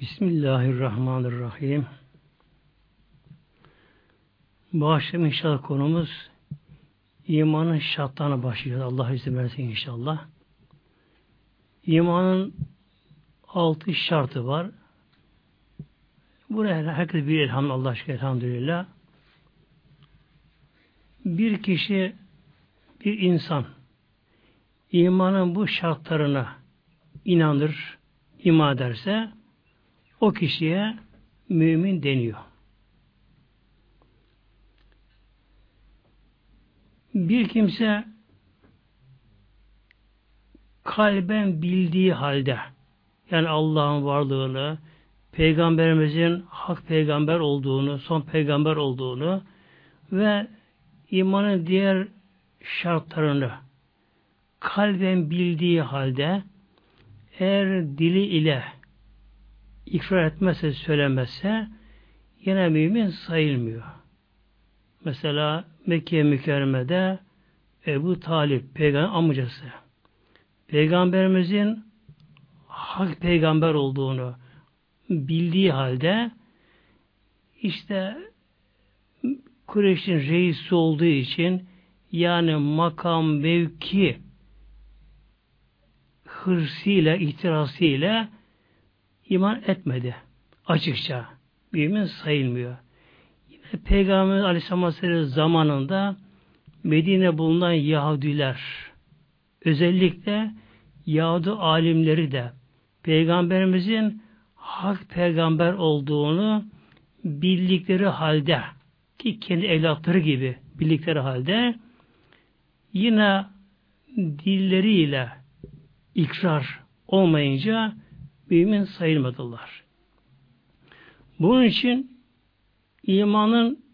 Bismillahirrahmanirrahim. Bu akşam inşallah konumuz imanın şartlarına başlayacağız. Allah izin verirse inşallah. İmanın altı şartı var. Buraya herkes bir elhamdülillah, Allah aşkına elhamdülillah. Bir kişi, bir insan imanın bu şartlarına inanır, iman ederse o kişiye mümin deniyor. Bir kimse kalben bildiği halde yani Allah'ın varlığını, Peygamberimizin hak peygamber olduğunu, son peygamber olduğunu ve imanın diğer şartlarını kalben bildiği halde eğer dili ile ikrar etmezse, söylemezse yine mümin sayılmıyor. Mesela Mekke mükerremede Ebu Talip, peygamber amcası. Peygamberimizin hak peygamber olduğunu bildiği halde işte Kureyş'in reisi olduğu için yani makam, mevki hırsıyla, ihtirasıyla iman etmedi. Açıkça. Mümin sayılmıyor. Yine Peygamber Aleyhisselam zamanında Medine bulunan Yahudiler özellikle Yahudi alimleri de Peygamberimizin hak peygamber olduğunu bildikleri halde ki kendi evlatları gibi bildikleri halde yine dilleriyle ikrar olmayınca mümin sayılmadılar. Bunun için imanın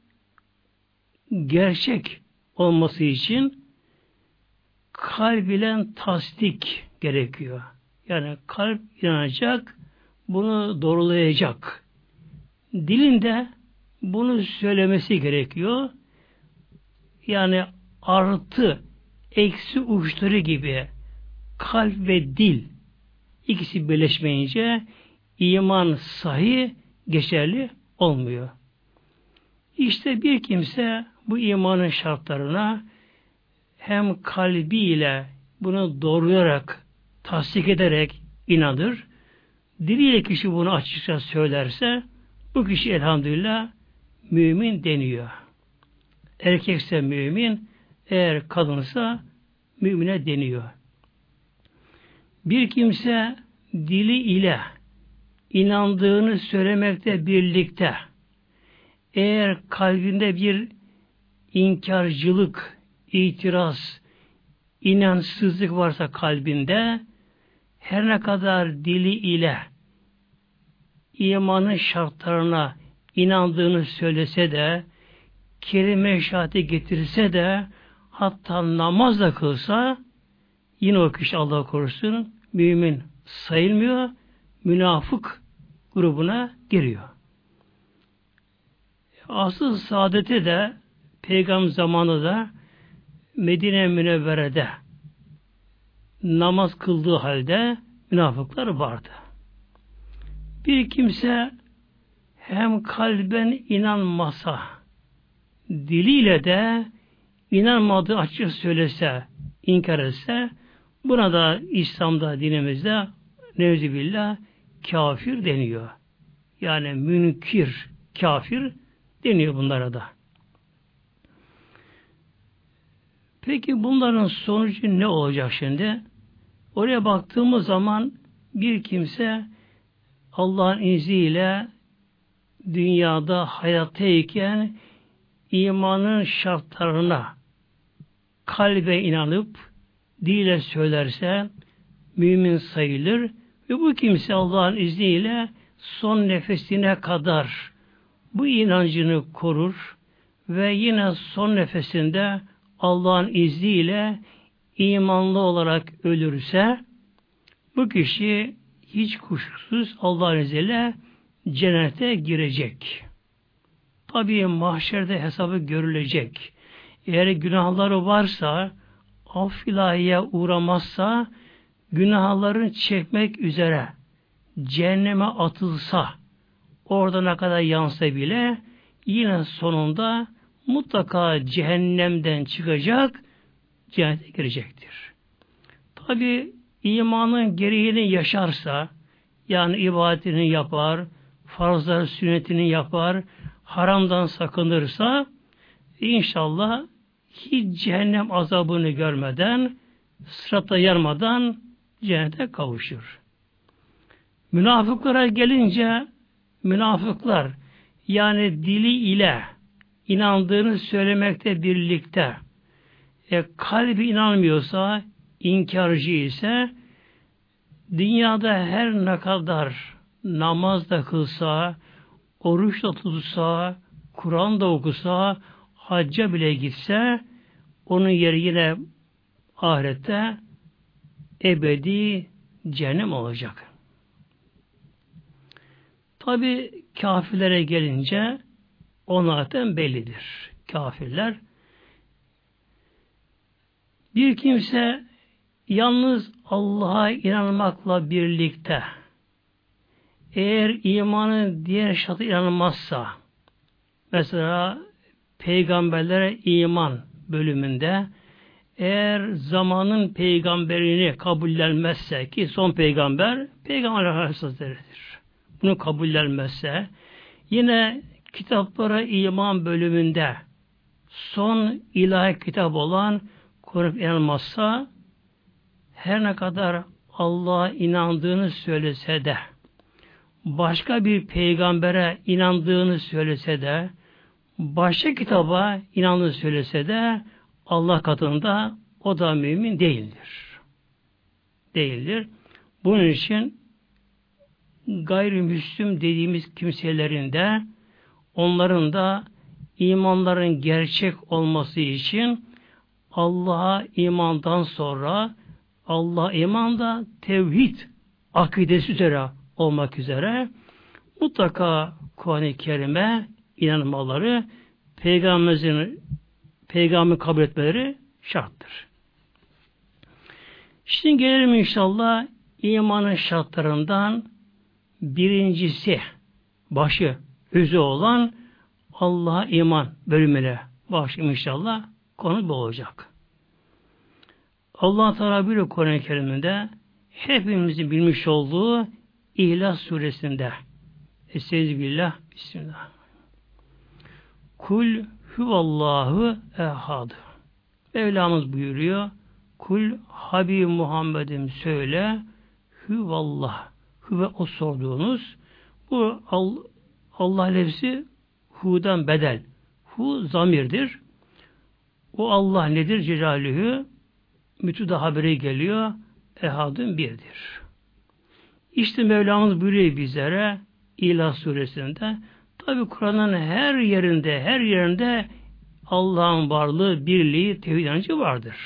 gerçek olması için kalb ile tasdik gerekiyor. Yani kalp inanacak, bunu doğrulayacak. Dilinde bunu söylemesi gerekiyor. Yani artı, eksi uçları gibi kalp ve dil ikisi birleşmeyince iman sahi geçerli olmuyor. İşte bir kimse bu imanın şartlarına hem kalbiyle bunu doğrulayarak, tasdik ederek inanır, diliyle kişi bunu açıkça söylerse, bu kişi elhamdülillah mümin deniyor. Erkekse mümin, eğer kadınsa mümine deniyor. Bir kimse dili ile inandığını söylemekte birlikte eğer kalbinde bir inkarcılık, itiraz, inançsızlık varsa kalbinde her ne kadar dili ile imanın şartlarına inandığını söylese de kelime şahati getirse de hatta namaz da kılsa yine o kişi Allah korusun mümin sayılmıyor, münafık grubuna giriyor. Asıl saadeti de peygamber zamanı da Medine Münevvere'de namaz kıldığı halde münafıklar vardı. Bir kimse hem kalben inanmasa, diliyle de inanmadığı açık söylese, inkar etse, buna da İslam'da, dinimizde nevzibillah kafir deniyor. Yani münkir, kafir deniyor bunlara da. Peki bunların sonucu ne olacak şimdi? Oraya baktığımız zaman bir kimse Allah'ın izniyle dünyada hayattayken imanın şartlarına kalbe inanıp dile söylerse mümin sayılır ve bu kimse Allah'ın izniyle son nefesine kadar bu inancını korur ve yine son nefesinde Allah'ın izniyle imanlı olarak ölürse bu kişi hiç kuşkusuz Allah'ın izniyle cennete girecek. Tabii mahşerde hesabı görülecek. Eğer günahları varsa af ilahiye uğramazsa günahlarını çekmek üzere cehenneme atılsa orada ne kadar yansa bile yine sonunda mutlaka cehennemden çıkacak cennete girecektir. Tabi imanın gereğini yaşarsa yani ibadetini yapar, farzlar sünnetini yapar, haramdan sakınırsa inşallah hiç cehennem azabını görmeden sırata yarmadan cennete kavuşur. Münafıklara gelince münafıklar yani dili ile inandığını söylemekte birlikte e, kalbi inanmıyorsa inkarcı ise dünyada her ne kadar namaz da kılsa, oruç da tutsa, Kur'an da okusa, hacca bile gitse onun yeri yine ahirette ebedi cehennem olacak. Tabi kafirlere gelince onlardan bellidir. Kafirler bir kimse yalnız Allah'a inanmakla birlikte eğer imanın diğer şartı inanmazsa mesela peygamberlere iman bölümünde eğer zamanın peygamberini kabullenmezse ki son peygamber peygamber Aleyhisselatü'dür. Bunu kabullenmezse yine kitaplara iman bölümünde son ilahi kitap olan Kur'an inanmazsa her ne kadar Allah'a inandığını söylese de başka bir peygambere inandığını söylese de başka kitaba inandığını söylese de Allah katında o da mümin değildir. Değildir. Bunun için gayrimüslim dediğimiz kimselerin de onların da imanların gerçek olması için Allah'a imandan sonra Allah imanda tevhid akidesi üzere olmak üzere mutlaka Kuran-ı Kerim'e inanmaları peygamberimizin peygamber kabul etmeleri şarttır. Şimdi gelelim inşallah imanın şartlarından birincisi başı özü olan Allah'a iman bölümüne başlayayım inşallah konu bu olacak. Allah Teala bir Kur'an-ı Kerim'inde hepimizin bilmiş olduğu İhlas suresinde Estağfirullah Bismillah. Kul huvallahu ehad. Mevlamız buyuruyor. Kul Habib Muhammed'im söyle huvallah. Huve o sorduğunuz bu Allah lefzi hu'dan bedel. Hu zamirdir. O Allah nedir? Celalühü mütüde haberi geliyor. Ehadın birdir. İşte Mevlamız buyuruyor bizlere İlah suresinde tabi Kur'an'ın her yerinde her yerinde Allah'ın varlığı, birliği, tevhid inancı vardır.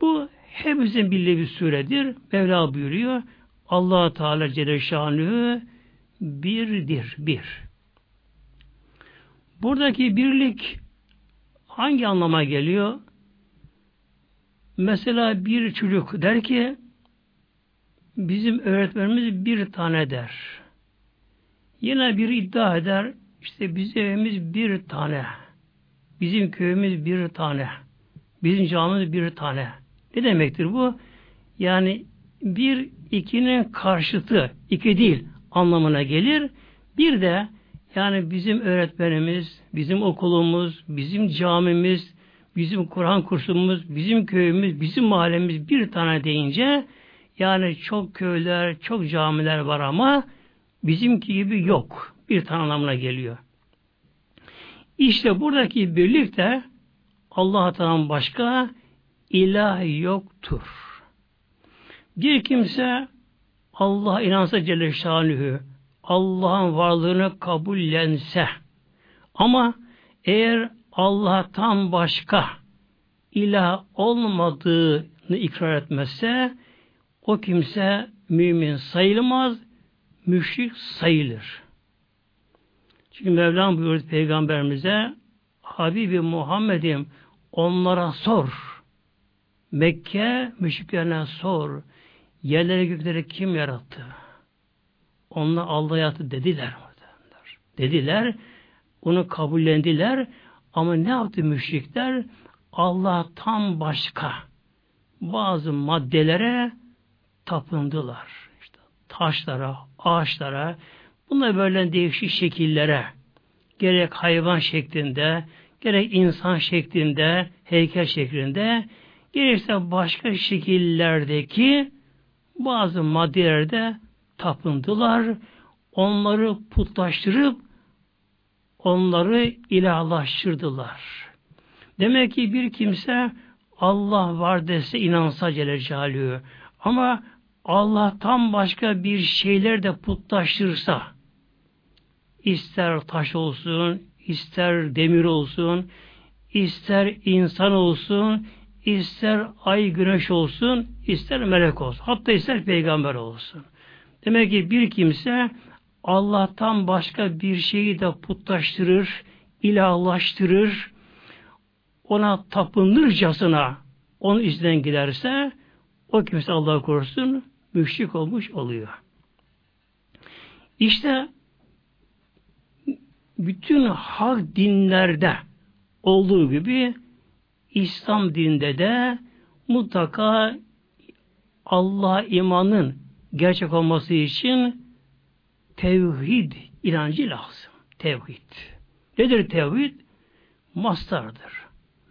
Bu hepimizin bildiği bir suredir. Mevla buyuruyor. allah Teala Celle Şanı birdir, bir. Buradaki birlik hangi anlama geliyor? Mesela bir çocuk der ki bizim öğretmenimiz bir tane der. Yine bir iddia eder işte bizim evimiz bir tane. Bizim köyümüz bir tane. Bizim camimiz bir tane. Ne demektir bu? Yani bir ikinin karşıtı, iki değil anlamına gelir. Bir de yani bizim öğretmenimiz, bizim okulumuz, bizim camimiz, bizim Kur'an kursumuz, bizim köyümüz, bizim mahallemiz bir tane deyince yani çok köyler, çok camiler var ama bizimki gibi yok. Bir tane anlamına geliyor. İşte buradaki birlik de Allah'tan başka ilah yoktur. Bir kimse Allah inansa Celle Şanühü, Allah'ın varlığını kabullense ama eğer Allah'tan başka ilah olmadığını ikrar etmezse o kimse mümin sayılmaz, müşrik sayılır. Çünkü Mevlam buyurdu Peygamberimize Habibi Muhammed'im onlara sor. Mekke müşriklerine sor. Yerleri gökleri kim yarattı? Onlar Allah yattı dediler. Dediler. Onu kabullendiler. Ama ne yaptı müşrikler? Allah tam başka bazı maddelere tapındılar. İşte taşlara, ağaçlara, bunlar böyle değişik şekillere, gerek hayvan şeklinde, gerek insan şeklinde, heykel şeklinde, gerekse başka şekillerdeki bazı maddelerde tapındılar. Onları putlaştırıp onları ilahlaştırdılar. Demek ki bir kimse Allah var dese inansa Celle Celaluhu. Ama Allah'tan başka bir şeyler de putlaştırsa ister taş olsun, ister demir olsun, ister insan olsun, ister ay güneş olsun, ister melek olsun. Hatta ister peygamber olsun. Demek ki bir kimse Allah'tan başka bir şeyi de putlaştırır, ilahlaştırır, ona tapınırcasına onun izden giderse o kimse Allah korusun müşrik olmuş oluyor. İşte bütün hak dinlerde olduğu gibi İslam dinde de mutlaka Allah imanın gerçek olması için tevhid inancı lazım. Tevhid. Nedir tevhid? Mastardır.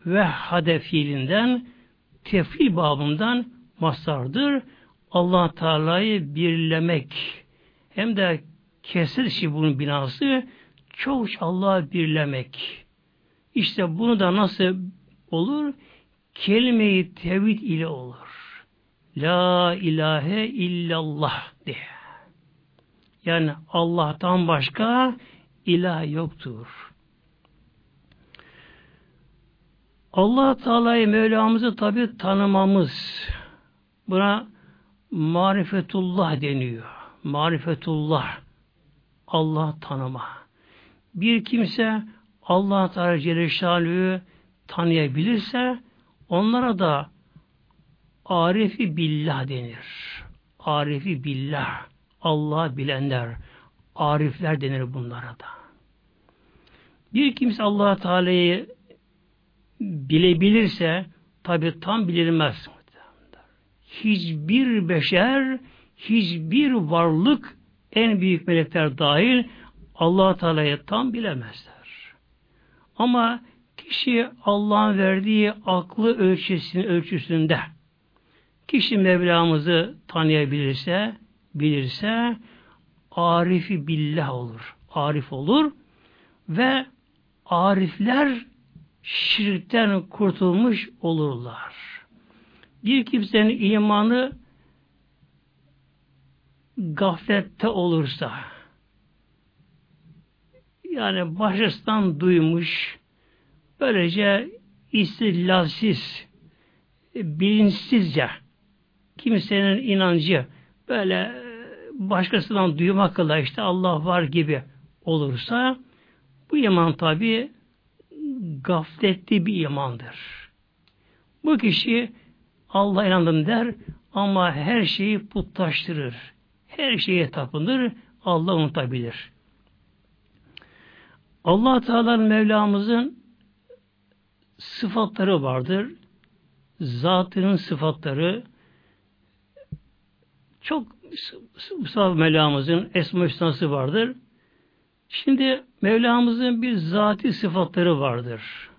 Ve hade fiilinden tefil babından mastardır. Allah Teala'yı birlemek. Hem de kesir şi bunun binası çok Allah'ı birlemek. İşte bunu da nasıl olur? Kelime-i tevhid ile olur. La ilahe illallah diye. Yani Allah'tan başka ilah yoktur. Allah Teala'yı Mevlamızı tabi tanımamız buna marifetullah deniyor. Marifetullah Allah tanıma. Bir kimse Allah Teala Celle tanıyabilirse onlara da arifi billah denir. Arifi billah. Allah bilenler, arifler denir bunlara da. Bir kimse allah Teala'yı bilebilirse tabi tam bilinmez. Hiçbir beşer, hiçbir varlık en büyük melekler dahil allah Teala'yı tam bilemezler. Ama kişi Allah'ın verdiği aklı ölçüsünün ölçüsünde kişi Mevlamızı tanıyabilirse, bilirse arifi billah olur. Arif olur ve arifler şirkten kurtulmuş olurlar. Bir kimsenin imanı gaflette olursa yani başısından duymuş böylece istillalsiz bilinçsizce kimsenin inancı böyle başkasından duymakla işte Allah var gibi olursa bu iman tabi gafletli bir imandır. Bu kişi Allah inandım der ama her şeyi putlaştırır. Her şeye tapınır. Allah unutabilir. Allah Teala'nın Mevlamızın sıfatları vardır. Zatının sıfatları çok Mustafa Mevlamızın esma hüsnası vardır. Şimdi Mevlamızın bir zati sıfatları vardır.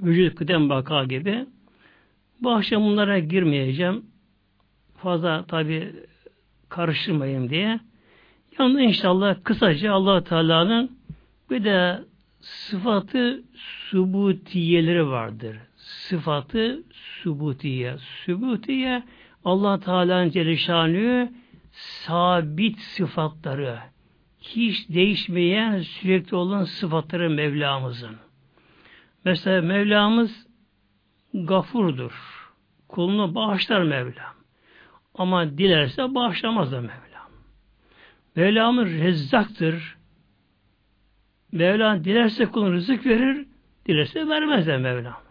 Vücut kıdem baka gibi. Bu akşam bunlara girmeyeceğim. Fazla tabi karıştırmayayım diye. Yalnız inşallah kısaca allah Teala'nın bir de sıfatı subutiyeleri vardır. Sıfatı subutiye. Subutiye allah Teala'nın Celleşanı sabit sıfatları, hiç değişmeyen sürekli olan sıfatları Mevlamızın. Mesela Mevlamız gafurdur. Kulunu bağışlar Mevlam. Ama dilerse bağışlamaz da Mevlam. Mevlamız rezzaktır. Mevlam dilerse kulun rızık verir, dilerse vermez de Mevlam.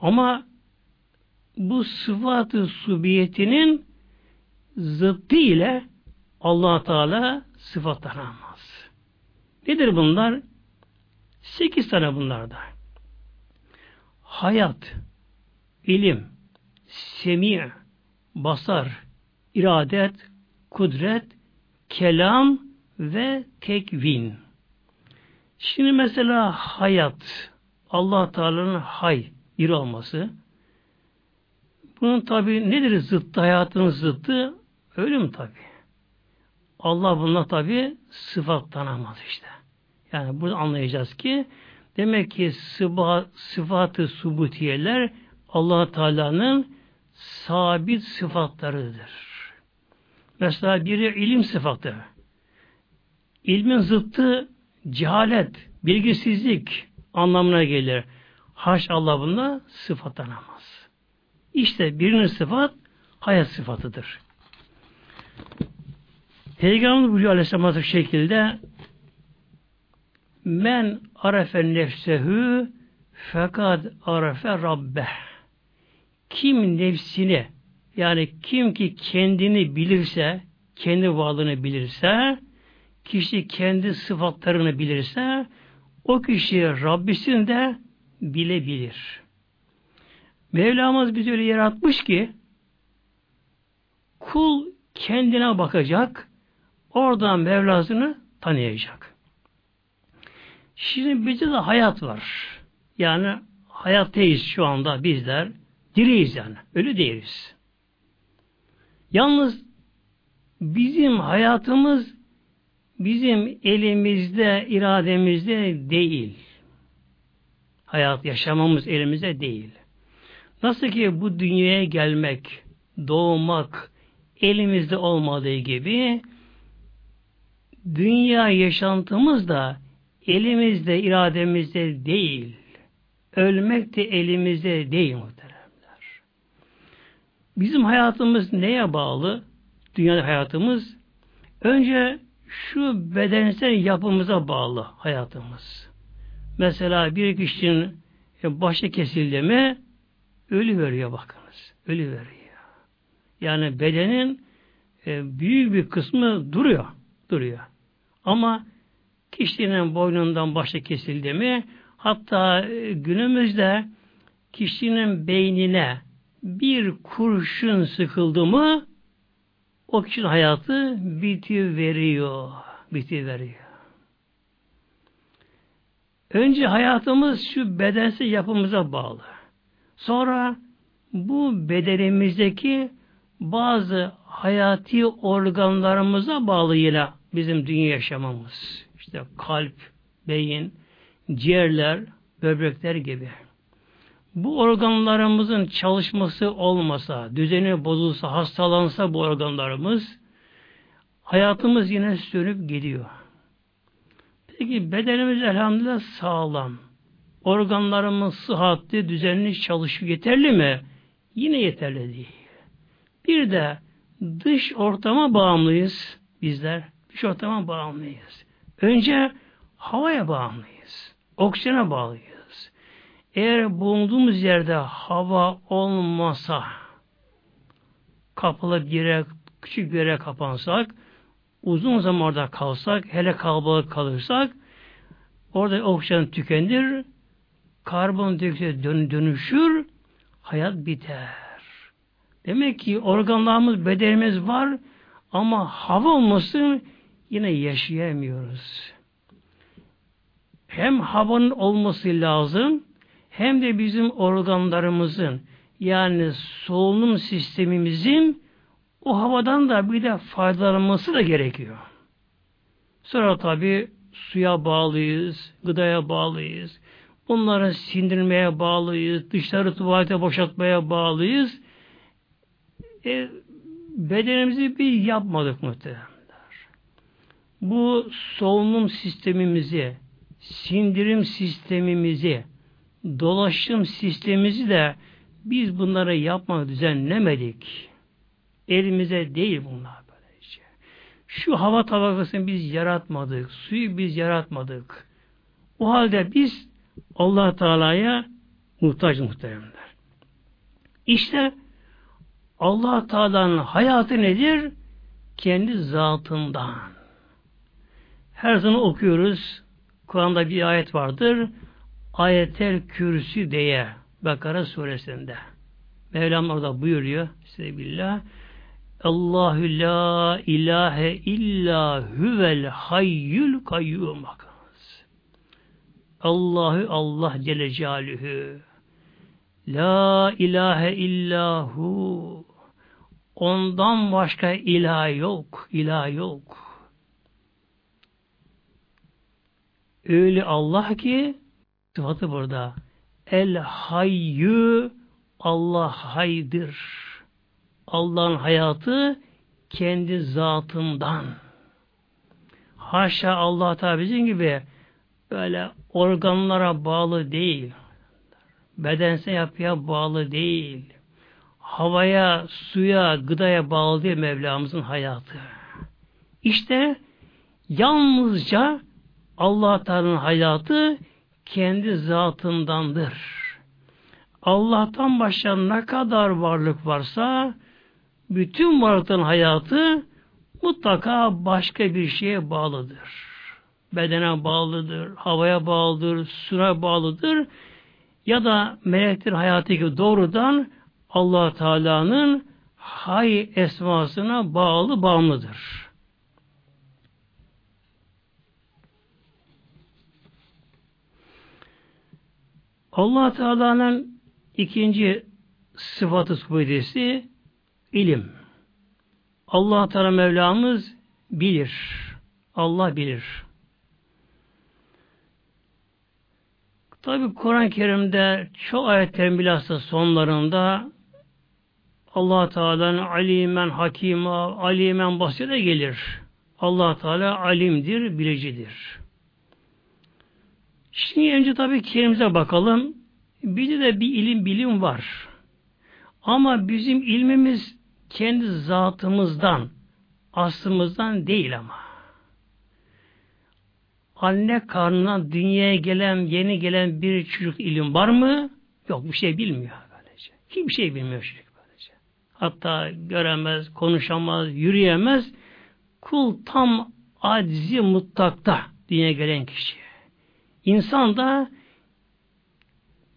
Ama bu sıfatı subiyetinin zıttı ile allah Teala sıfatlanamaz. Nedir bunlar? Sekiz tane bunlarda. Hayat, ilim, semi, basar, iradet, kudret, kelam ve tekvin. Şimdi mesela hayat, Allah Teala'nın hay, bir olması. Bunun tabi nedir zıttı, hayatın zıttı? Ölüm tabi. Allah bununla tabi sıfat tanımaz işte. Yani burada anlayacağız ki demek ki sıfa, sıfatı subutiyeler allah Teala'nın sabit sıfatlarıdır. Mesela biri ilim sıfatı. İlmin zıttı cehalet, bilgisizlik anlamına gelir. Haş Allah bunda sıfatlanamaz. İşte birinin sıfat hayat sıfatıdır. Peygamber buyuruyor Aleyhisselam şekilde men arefe nefsehu fakat arefe rabbeh kim nefsini yani kim ki kendini bilirse kendi varlığını bilirse kişi kendi sıfatlarını bilirse o kişi Rabbisini de bilebilir. Mevlamız bizi öyle yaratmış ki kul kendine bakacak, oradan Mevlasını tanıyacak. Şimdi bizde de hayat var. Yani hayattayız şu anda bizler. Diriyiz yani. Ölü değiliz. Yalnız bizim hayatımız bizim elimizde, irademizde değil. Hayat yaşamamız elimizde değil. Nasıl ki bu dünyaya gelmek, doğmak elimizde olmadığı gibi dünya yaşantımız da elimizde, irademizde değil. Ölmek de elimizde değil muhteremler. Bizim hayatımız neye bağlı? Dünyada hayatımız önce şu bedensel yapımıza bağlı hayatımız. Mesela bir kişinin başı kesildi mi ölü veriyor bakınız. Ölü veriyor. Yani bedenin e, büyük bir kısmı duruyor. Duruyor. Ama kişinin boynundan başı kesildi mi hatta e, günümüzde kişinin beynine bir kurşun sıkıldı mı o kişinin hayatı biti veriyor. Biti veriyor. Önce hayatımız şu bedensel yapımıza bağlı. Sonra bu bedenimizdeki bazı hayati organlarımıza bağlı yine bizim dünya yaşamamız. İşte kalp, beyin, ciğerler, böbrekler gibi. Bu organlarımızın çalışması olmasa, düzeni bozulsa, hastalansa bu organlarımız, hayatımız yine sönüp gidiyor. Peki bedenimiz elhamdülillah sağlam. Organlarımız sıhhatli, düzenli çalışıyor. Yeterli mi? Yine yeterli değil. Bir de dış ortama bağımlıyız bizler. Dış ortama bağımlıyız. Önce havaya bağımlıyız. Oksijene bağlıyız. Eğer bulunduğumuz yerde hava olmasa kapalı bir yere, küçük bir yere kapansak uzun zaman orada kalsak hele kalabalık kalırsak orada oksijen tükenir karbondioksit dön dönüşür hayat biter. Demek ki organlarımız, bedenimiz var ama hava olmasın yine yaşayamıyoruz. Hem havanın olması lazım hem de bizim organlarımızın yani solunum sistemimizin o havadan da bir de faydalanması da gerekiyor. Sonra tabi suya bağlıyız, gıdaya bağlıyız. Bunları sindirmeye bağlıyız, dışarı tuvalete boşaltmaya bağlıyız. E, bedenimizi bir yapmadık muhtemelen. Bu solunum sistemimizi, sindirim sistemimizi, dolaşım sistemimizi de biz bunları yapmak düzenlemedik. Elimize değil bunlar böylece. Şu hava tabakasını biz yaratmadık. Suyu biz yaratmadık. O halde biz allah Teala'ya muhtaç muhteremler. İşte allah Teala'nın hayatı nedir? kendi zatından. Her zaman okuyoruz. Kur'an'da bir ayet vardır. Ayetel Kürsü diye Bakara suresinde. Mevlam orada buyuruyor. Sebebillah. Allahu la ilahe illa huvel hayyul kayyum. Allahu Allah Celle Celaluhu. La ilahe illahu. Ondan başka ilah yok. ilah yok. Öyle Allah ki sıfatı burada. El hayyü Allah haydır. Allah'ın hayatı kendi zatından. Haşa Allah Teala bizim gibi böyle organlara bağlı değil. Bedensel yapıya bağlı değil. Havaya, suya, gıdaya bağlı değil Mevlamızın hayatı. İşte yalnızca Allah Teala'nın hayatı kendi zatındandır. Allah'tan başka ne kadar varlık varsa bütün varlıkların hayatı mutlaka başka bir şeye bağlıdır. Bedene bağlıdır, havaya bağlıdır, suna bağlıdır ya da meleklerin hayatı gibi doğrudan allah Teala'nın hay esmasına bağlı bağımlıdır. Allah Teala'nın ikinci sıfatı sıfatı ilim. allah Teala Mevlamız bilir. Allah bilir. Tabi Kur'an-ı Kerim'de çok ayetlerin bilhassa sonlarında allah Teala'nın alimen hakima, alimen basire gelir. allah Teala alimdir, bilicidir. Şimdi önce tabi kelimize bakalım. Bizde de bir ilim bilim var. Ama bizim ilmimiz kendi zatımızdan, aslımızdan değil ama. Anne karnına dünyaya gelen, yeni gelen bir çocuk ilim var mı? Yok, bir şey bilmiyor böylece. Hiçbir şey bilmiyor çocuk böylece. Hatta göremez, konuşamaz, yürüyemez. Kul tam acizi mutlakta dünyaya gelen kişi. İnsan da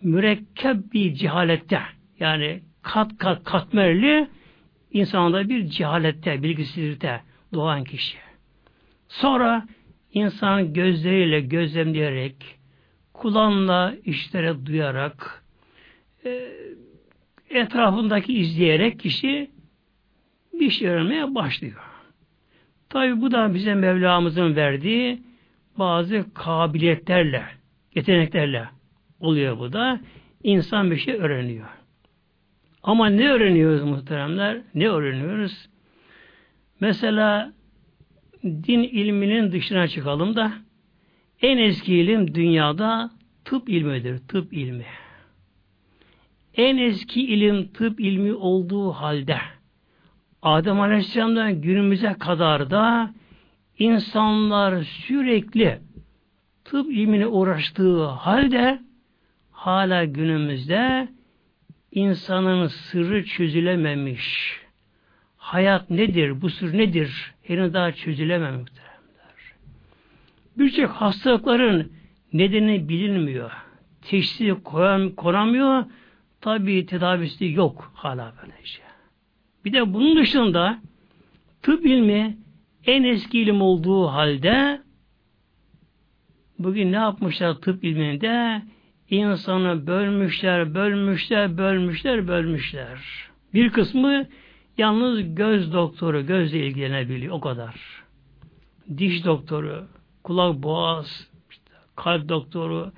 mürekkep bir cehalette yani kat kat katmerli insanda bir cehalette, bilgisizlikte doğan kişi. Sonra insan gözleriyle gözlemleyerek, kulağıyla işlere duyarak, e, etrafındaki izleyerek kişi bir şey öğrenmeye başlıyor. Tabi bu da bize Mevlamızın verdiği bazı kabiliyetlerle, yeteneklerle oluyor bu da. İnsan bir şey öğreniyor. Ama ne öğreniyoruz muhteremler? Ne öğreniyoruz? Mesela din ilminin dışına çıkalım da en eski ilim dünyada tıp ilmidir. Tıp ilmi. En eski ilim tıp ilmi olduğu halde Adem Aleyhisselam'dan günümüze kadar da insanlar sürekli tıp ilmine uğraştığı halde hala günümüzde insanın sırrı çözülememiş. Hayat nedir? Bu sır nedir? Henüz daha çözülememiştir. Birçok hastalıkların nedeni bilinmiyor. Teşhisi konamıyor. Tabi tedavisi yok hala böylece. Bir de bunun dışında tıp ilmi en eski ilim olduğu halde bugün ne yapmışlar tıp ilminde? insanı bölmüşler, bölmüşler, bölmüşler, bölmüşler. Bir kısmı yalnız göz doktoru, gözle ilgilenebiliyor. O kadar. Diş doktoru, kulak boğaz, işte kalp doktoru,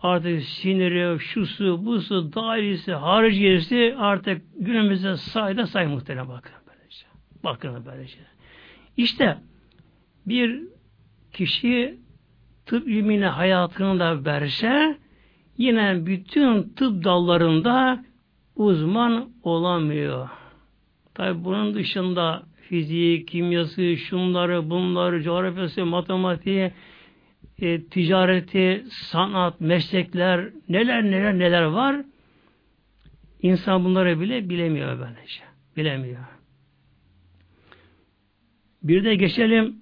artık siniri, şusu, busu, dairesi, hariciyesi artık günümüzde sayda say muhtemelen bakın böylece. Bakın böylece. İşte bir kişi tıp ilmine hayatını da verse yine bütün tıp dallarında uzman olamıyor. Tabi bunun dışında fiziği, kimyası, şunları, bunları, coğrafyası, matematiği, e, ticareti, sanat, meslekler, neler neler neler var. İnsan bunları bile bilemiyor böylece. Bilemiyor. Bir de geçelim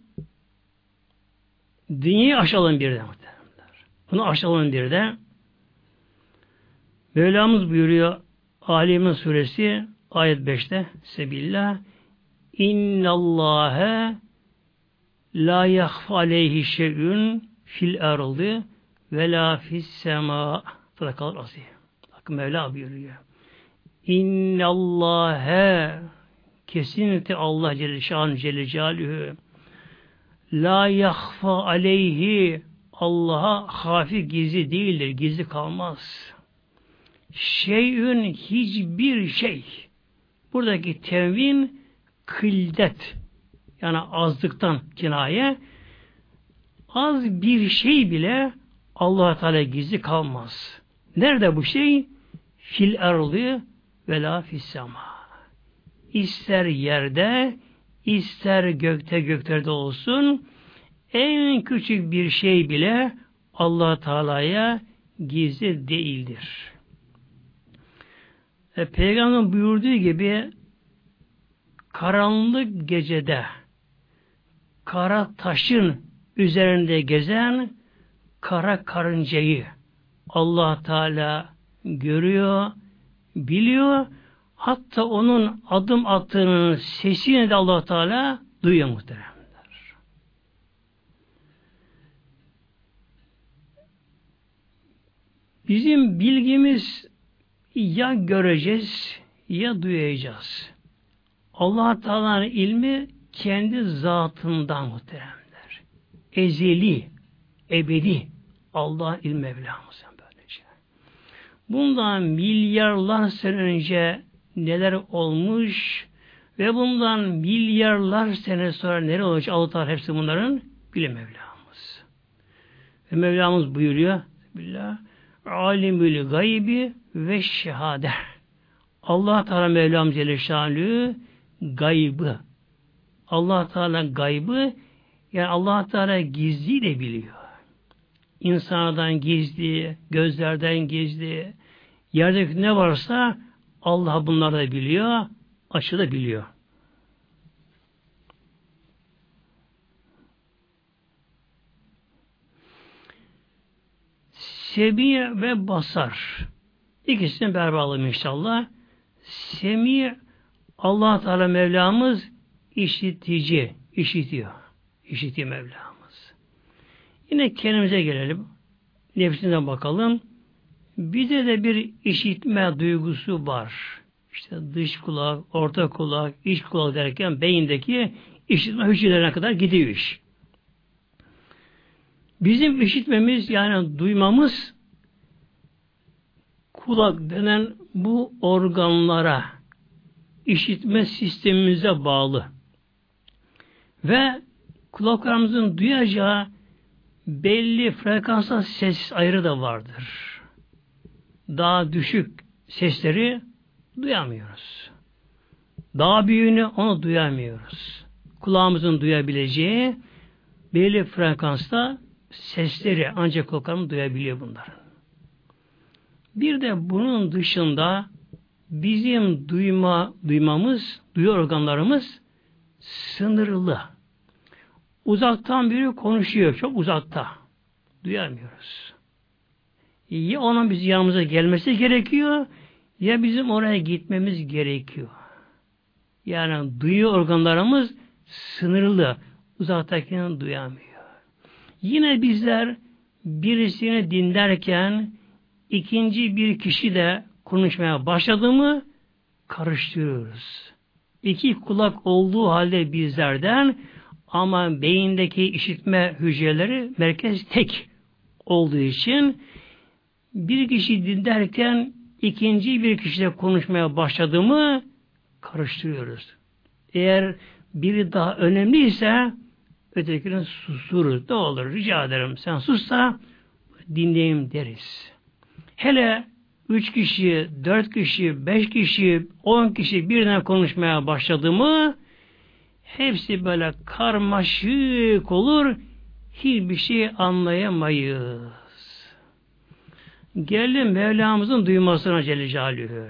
dünyayı aşalım bir de. Bunu aşalım bir de. Mevlamız buyuruyor Alimin suresi ayet 5'te Sebillah İnnallâhe la yahfa aleyhi şeyün fil erdi ve la fis sema. Sadakal azim. Bakın Mevla buyuruyor. İnnallâhe kesinlikle Allah Celle Şan Celle Celaluhu la yahfa aleyhi Allah'a hafi gizli değildir. Gizli kalmaz. Şeyün hiçbir şey. Buradaki tevvin kıldet yani azlıktan kinaye az bir şey bile allah Teala gizli kalmaz. Nerede bu şey? Fil erdi ve la. İster yerde, ister gökte göklerde olsun, en küçük bir şey bile allah Teala'ya gizli değildir. E, Peygamber buyurduğu gibi karanlık gecede kara taşın üzerinde gezen kara karıncayı allah Teala görüyor, biliyor. Hatta onun adım attığının sesini de allah Teala duyuyor muhteremler. Bizim bilgimiz ya göreceğiz ya duyacağız. allah Teala'nın ilmi kendi zatından muhteremler. Ezeli, ebedi Allah ilmi Mevlamız böylece. Bundan milyarlar sene önce neler olmuş ve bundan milyarlar sene sonra neler olacak Allah hepsi bunların bilim Mevlamız. Ve Mevlamız buyuruyor Billah alimül gaybi ve şehade. Allah Teala Mevlam Celle Şanlı gaybı. Allah Teala gaybı yani Allah Teala gizli de biliyor. İnsanlardan gizli, gözlerden gizli, yerdeki ne varsa Allah bunları da biliyor, açı da biliyor. Semi ve basar. İkisini beraber alalım inşallah. Semi Allah Teala Mevlamız işitici, işitiyor. İşitiyor Mevlamız. Yine kendimize gelelim. Nefsine bakalım. Bize de bir işitme duygusu var. İşte dış kulak, orta kulak, iç kulak derken beyindeki işitme hücrelerine kadar gidiyor iş. Bizim işitmemiz yani duymamız kulak denen bu organlara işitme sistemimize bağlı. Ve kulaklarımızın duyacağı belli frekansa ses ayrı da vardır. Daha düşük sesleri duyamıyoruz. Daha büyüğünü onu duyamıyoruz. Kulağımızın duyabileceği belli frekansta sesleri ancak kulaklarımız duyabiliyor bunların. Bir de bunun dışında bizim duyma duymamız, duyu organlarımız sınırlı. Uzaktan biri konuşuyor, çok uzakta. Duyamıyoruz. Ya onun biz yanımıza gelmesi gerekiyor, ya bizim oraya gitmemiz gerekiyor. Yani duyu organlarımız sınırlı. Uzaktakini duyamıyor. Yine bizler birisini dinlerken ikinci bir kişi de konuşmaya başladı mı karıştırıyoruz. İki kulak olduğu halde bizlerden ama beyindeki işitme hücreleri merkez tek olduğu için bir kişi dinlerken ikinci bir kişiyle konuşmaya başladı mı karıştırıyoruz. Eğer biri daha önemliyse ötekinin susturur. Ne olur rica ederim sen sus da dinleyeyim deriz. Hele üç kişi, dört kişi, beş kişi, on kişi birden konuşmaya başladı mı hepsi böyle karmaşık olur hiçbir şey anlayamayız. Gelin Mevlamızın duymasına Celle Celaluhu.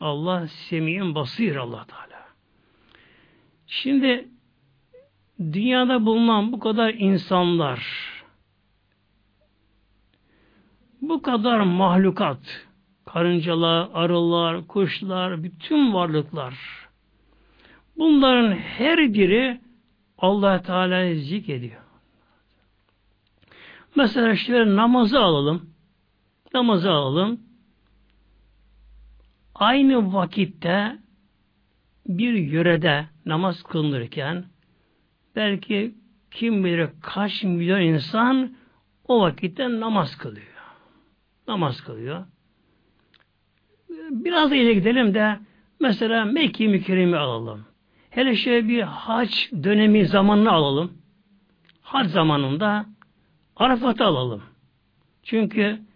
Allah semiyin basir Allah Teala. Şimdi dünyada bulunan bu kadar insanlar, bu kadar mahlukat, karıncalar, arılar, kuşlar, bütün varlıklar, bunların her biri Allah Teala'yı zikrediyor. Mesela işte namazı alalım. Namazı alalım. Aynı vakitte bir yörede namaz kılınırken belki kim bilir kaç milyon insan o vakitte namaz kılıyor. Namaz kılıyor. Biraz da ileri gidelim de mesela Mekke mükerremi alalım. Hele şöyle bir hac dönemi zamanını alalım. Hac zamanında Arafat'ı alalım. Çünkü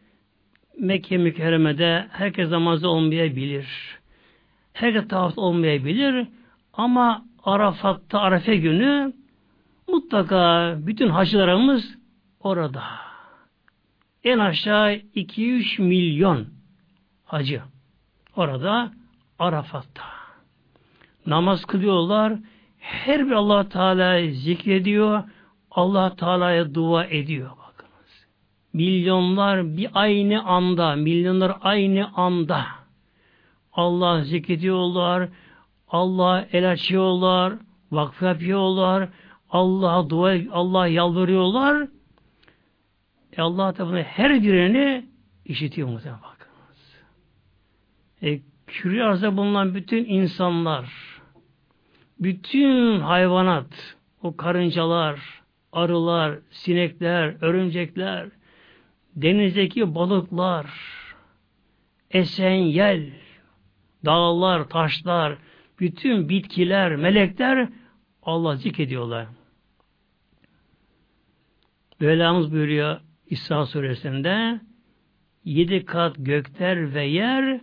Mekke mükerremede herkes namazda olmayabilir. Herkes tavaf olmayabilir. Ama Arafat'ta Arafe günü mutlaka bütün hacılarımız orada. En aşağı 2-3 milyon hacı orada Arafat'ta. Namaz kılıyorlar. Her bir Allah Teala zikrediyor. Allah Teala'ya dua ediyor. Milyonlar bir aynı anda, milyonlar aynı anda Allah zikrediyorlar. Allah el açıyorlar. Vakf yapıyorlar. Allah'a dua, Allah yalvarıyorlar. E Allah da her birini işitiyor muhtemelen bakınız. E, küre arzda bulunan bütün insanlar, bütün hayvanat, o karıncalar, arılar, sinekler, örümcekler, denizdeki balıklar, esen yel, dağlar, taşlar, bütün bitkiler, melekler Allah zikrediyorlar. Mevlamız buyuruyor İsa suresinde yedi kat gökler ve yer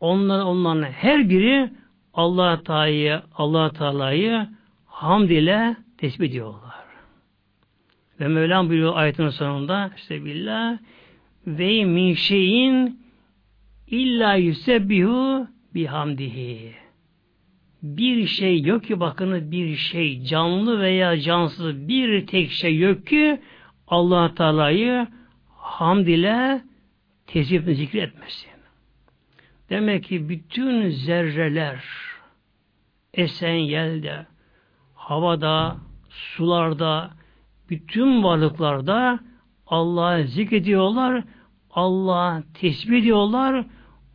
onlar onların her biri Allah Teala'yı Allah Teala'yı hamd ile tesbih ediyorlar. Ve Mevlam buyuruyor ayetin sonunda işte billah ve min şeyin illa yusebbihu bihamdihi. Bir şey yok ki bakın bir şey canlı veya cansız bir tek şey yok ki Allah Teala'yı hamd ile tesbih zikretmesin. Demek ki bütün zerreler esen yelde, havada, sularda, bütün varlıklarda Allah'ı zikrediyorlar, Allah'a tesbih ediyorlar,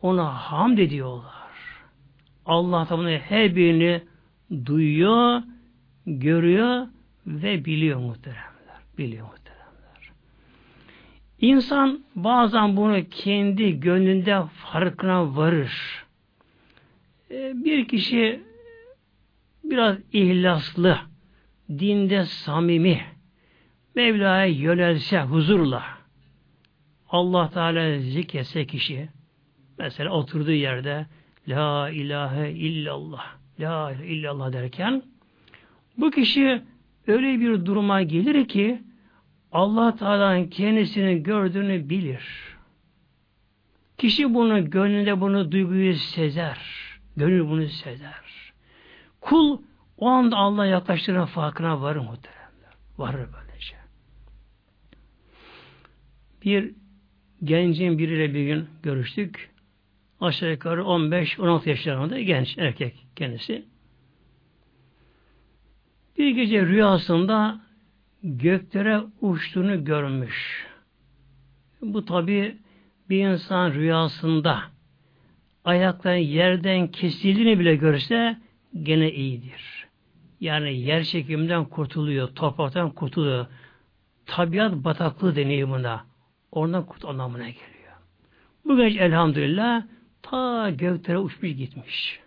ona hamd ediyorlar. Allah tabi her birini duyuyor, görüyor ve biliyor muhteremler. Biliyor muhteremler. İnsan bazen bunu kendi gönlünde farkına varır. Ee, bir kişi biraz ihlaslı, dinde samimi, Mevla'ya yönelse huzurla, Allah Teala zikretse kişi, mesela oturduğu yerde La ilahe illallah, La ilahe illallah derken, bu kişi öyle bir duruma gelir ki, Allah Teala'nın kendisini gördüğünü bilir. Kişi bunu gönlünde bunu duyguyu sezer. Gönül bunu sezer. Kul o anda Allah yaklaştığına farkına varır muhteremler. Varır böylece. Bir gencin biriyle bir gün görüştük. Aşağı yukarı 15-16 yaşlarında genç erkek kendisi. Bir gece rüyasında göklere uçtuğunu görmüş. Bu tabi bir insan rüyasında ayakları yerden kesildiğini bile görse gene iyidir. Yani yer çekiminden kurtuluyor, topraktan kurtuluyor. Tabiat bataklığı buna. Oradan kurt anlamına geliyor. Bu genç elhamdülillah ta göklere uçmuş gitmiş.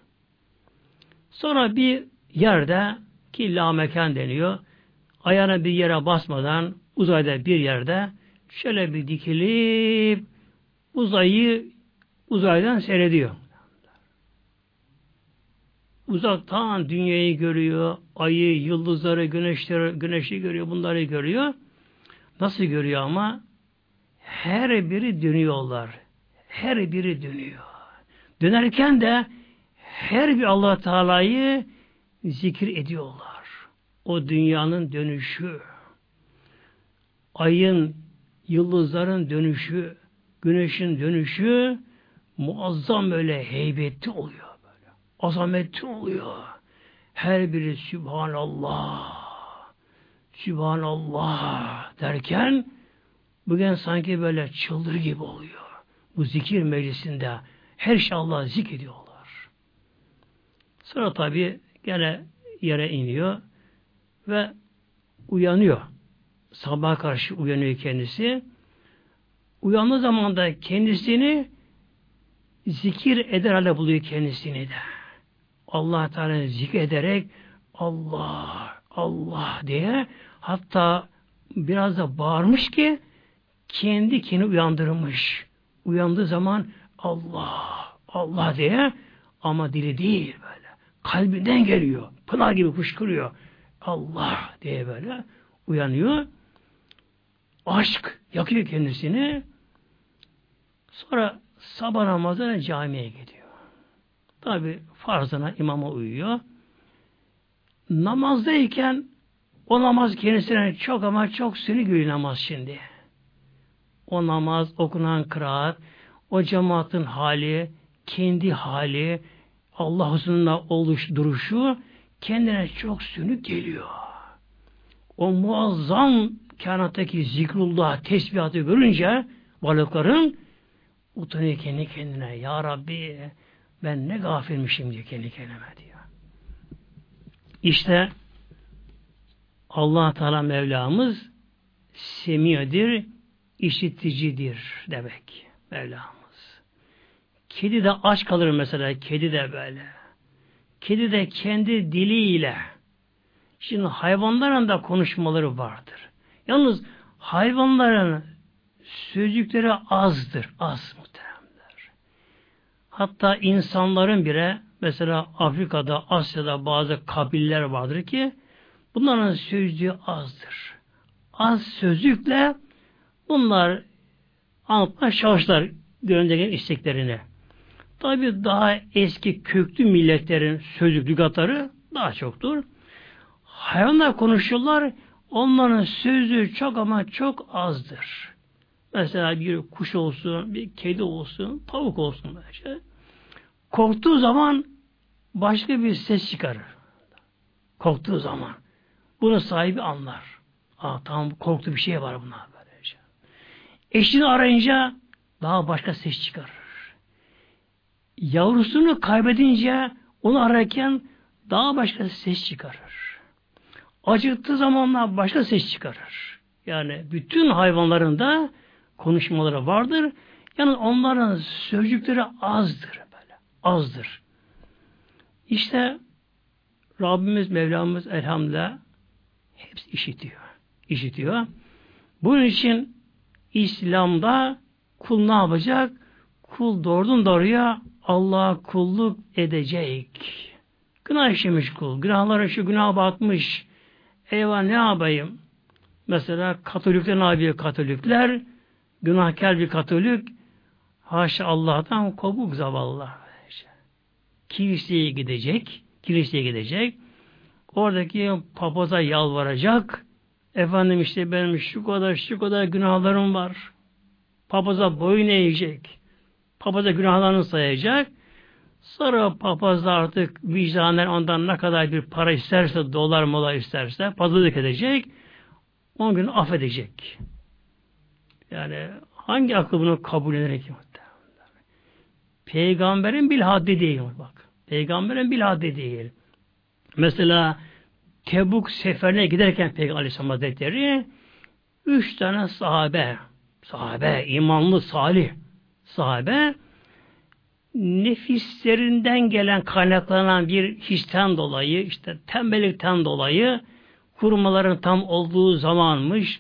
Sonra bir yerde ki la mekan deniyor ayağına bir yere basmadan uzayda bir yerde şöyle bir dikilip uzayı uzaydan seyrediyor. Uzaktan dünyayı görüyor, ayı, yıldızları, güneşleri, güneşi görüyor, bunları görüyor. Nasıl görüyor ama? Her biri dönüyorlar. Her biri dönüyor. Dönerken de her bir Allah Teala'yı zikir ediyorlar. o dünyanın dönüşü, ayın, yıldızların dönüşü, güneşin dönüşü muazzam böyle heybetli oluyor böyle. Azametli oluyor. Her biri Sübhanallah Sübhanallah derken bugün sanki böyle çıldır gibi oluyor. Bu zikir meclisinde her şey Allah zikrediyorlar. Sonra tabi gene yere iniyor ve uyanıyor. Sabah karşı uyanıyor kendisi. Uyandığı zaman da kendisini zikir eder hale buluyor kendisini de. Allah Teala zikrederek Allah, Allah diye hatta biraz da bağırmış ki kendi kendini uyandırmış. Uyandığı zaman Allah, Allah diye ama dili değil böyle. Kalbinden geliyor. Pınar gibi fışkırıyor. Allah diye böyle uyanıyor. Aşk yakıyor kendisini. Sonra sabah namazına camiye gidiyor. Tabi farzına imama uyuyor. Namazdayken o namaz kendisine çok ama çok sürü gülü namaz şimdi. O namaz, okunan kıraat, o cemaatin hali, kendi hali, Allah huzurunda oluş, duruşu kendine çok sünük geliyor. O muazzam kainattaki zikrullah, tesbihatı görünce varlıkların utanıyor kendi kendine. Ya Rabbi ben ne gafilmişim diyor kendi kendime diyor. İşte Allah Teala Mevlamız semiyedir, işiticidir demek Mevlamız. Kedi de aç kalır mesela, kedi de böyle. Kedi de kendi diliyle. Şimdi hayvanların da konuşmaları vardır. Yalnız hayvanların sözcükleri azdır, az muhteremler. Hatta insanların bile mesela Afrika'da, Asya'da bazı kabiller vardır ki bunların sözcüğü azdır. Az sözcükle bunlar anlatmaya çalışlar göndergen isteklerini. Tabi daha eski köklü milletlerin sözlük lügatları daha çoktur. Hayvanlar konuşuyorlar, onların sözü çok ama çok azdır. Mesela bir kuş olsun, bir kedi olsun, tavuk olsun böyle. Korktuğu zaman başka bir ses çıkarır. Korktuğu zaman. Bunu sahibi anlar. Aa, tamam korktu bir şey var buna böylece. Eşini arayınca daha başka ses çıkarır. Yavrusunu kaybedince onu ararken daha başka ses çıkarır. Acıktığı zamanlar başka ses çıkarır. Yani bütün hayvanların da konuşmaları vardır. Yani onların sözcükleri azdır böyle. Azdır. İşte Rabbimiz Mevlamız elhamdülillah hepsi işitiyor. İşitiyor. Bunun için İslam'da kul ne yapacak? Kul doğrudan doğruya Allah'a kulluk edecek. Günah işlemiş kul. Günahlara şu günah batmış. Eyvah ne yapayım? Mesela Katolikler ne yapıyor Katolikler? Günahkar bir Katolik haşa Allah'tan kopuk zavallılar. Kiliseye gidecek. Kiliseye gidecek. Oradaki papaza yalvaracak. Efendim işte benim şu kadar şu kadar günahlarım var. Papaza boyun eğecek. Papaza günahlarını sayacak. Sonra papaz da artık vicdanen ondan ne kadar bir para isterse, dolar mola isterse pazarlık edecek. On gün affedecek. Yani hangi akıl bunu kabul ederek Peygamberin bil haddi değil bak. Peygamberin bil haddi değil. Mesela Tebuk seferine giderken Peygamber Aleyhisselam Hazretleri üç tane sahabe sahabe, imanlı, salih sahabe nefislerinden gelen kaynaklanan bir histen dolayı işte tembellikten dolayı kurmaların tam olduğu zamanmış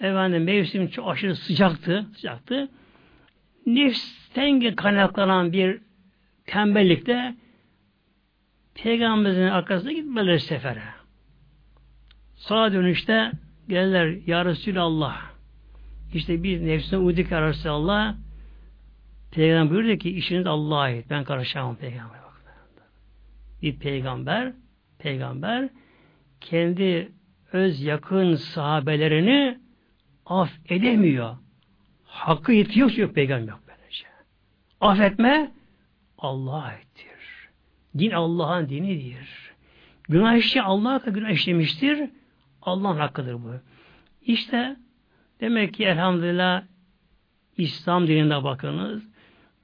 efendim mevsim çok aşırı sıcaktı sıcaktı nefsten kaynaklanan bir tembellikte Peygamberimizin arkasına gitmeleri sefere. Sağa dönüşte gelirler Ya Resulallah. İşte bir nefsine uyduk Ya Resulallah. Peygamber buyurdu ki işiniz Allah'a ait. Ben karışamam peygamber. Bir peygamber peygamber kendi öz yakın sahabelerini af edemiyor. Hakkı yetiyor yok peygamber yok böylece. Affetme Allah'a aittir. Din Allah'ın dinidir. Günah işi Allah da günah işlemiştir. Allah'ın hakkıdır bu. İşte demek ki elhamdülillah İslam dinine bakınız.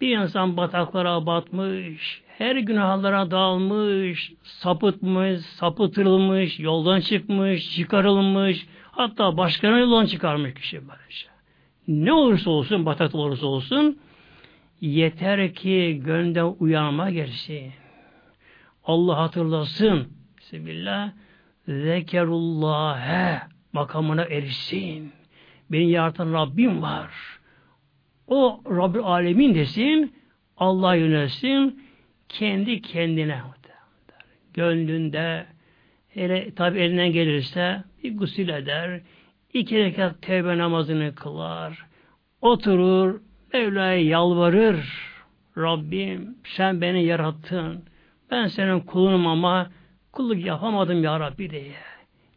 Bir insan bataklara batmış, her günahlara dalmış, sapıtmış, sapıtırılmış, yoldan çıkmış, çıkarılmış, hatta başkanı yoldan çıkarmış kişi böylece. Ne olursa olsun, batak olursa olsun, yeter ki gönlden uyanma gelsin. Allah hatırlasın. Bismillah. Zekerullah'e makamına erişsin. Beni yaratan Rabbim var. O Rabbi alemin desin, Allah yönelsin, kendi kendine gönlünde hele tabi elinden gelirse bir gusül eder, iki rekat tevbe namazını kılar, oturur, Mevla'ya yalvarır. Rabbim sen beni yarattın. Ben senin kulunum ama kulluk yapamadım ya Rabbi diye.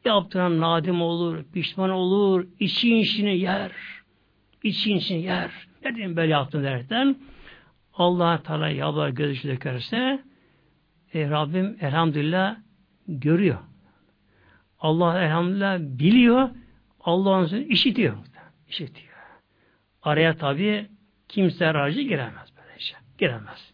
Yaptığına nadim olur, pişman olur, için işini yer. için işini yer. Ne diyeyim böyle yaptın derken Allah Teala yalvar gözü dökerse e, Rabbim elhamdülillah görüyor. Allah elhamdülillah biliyor. Allah'ın işitiyor. İşitiyor. Araya tabi kimse aracı giremez böyle şey. Giremez.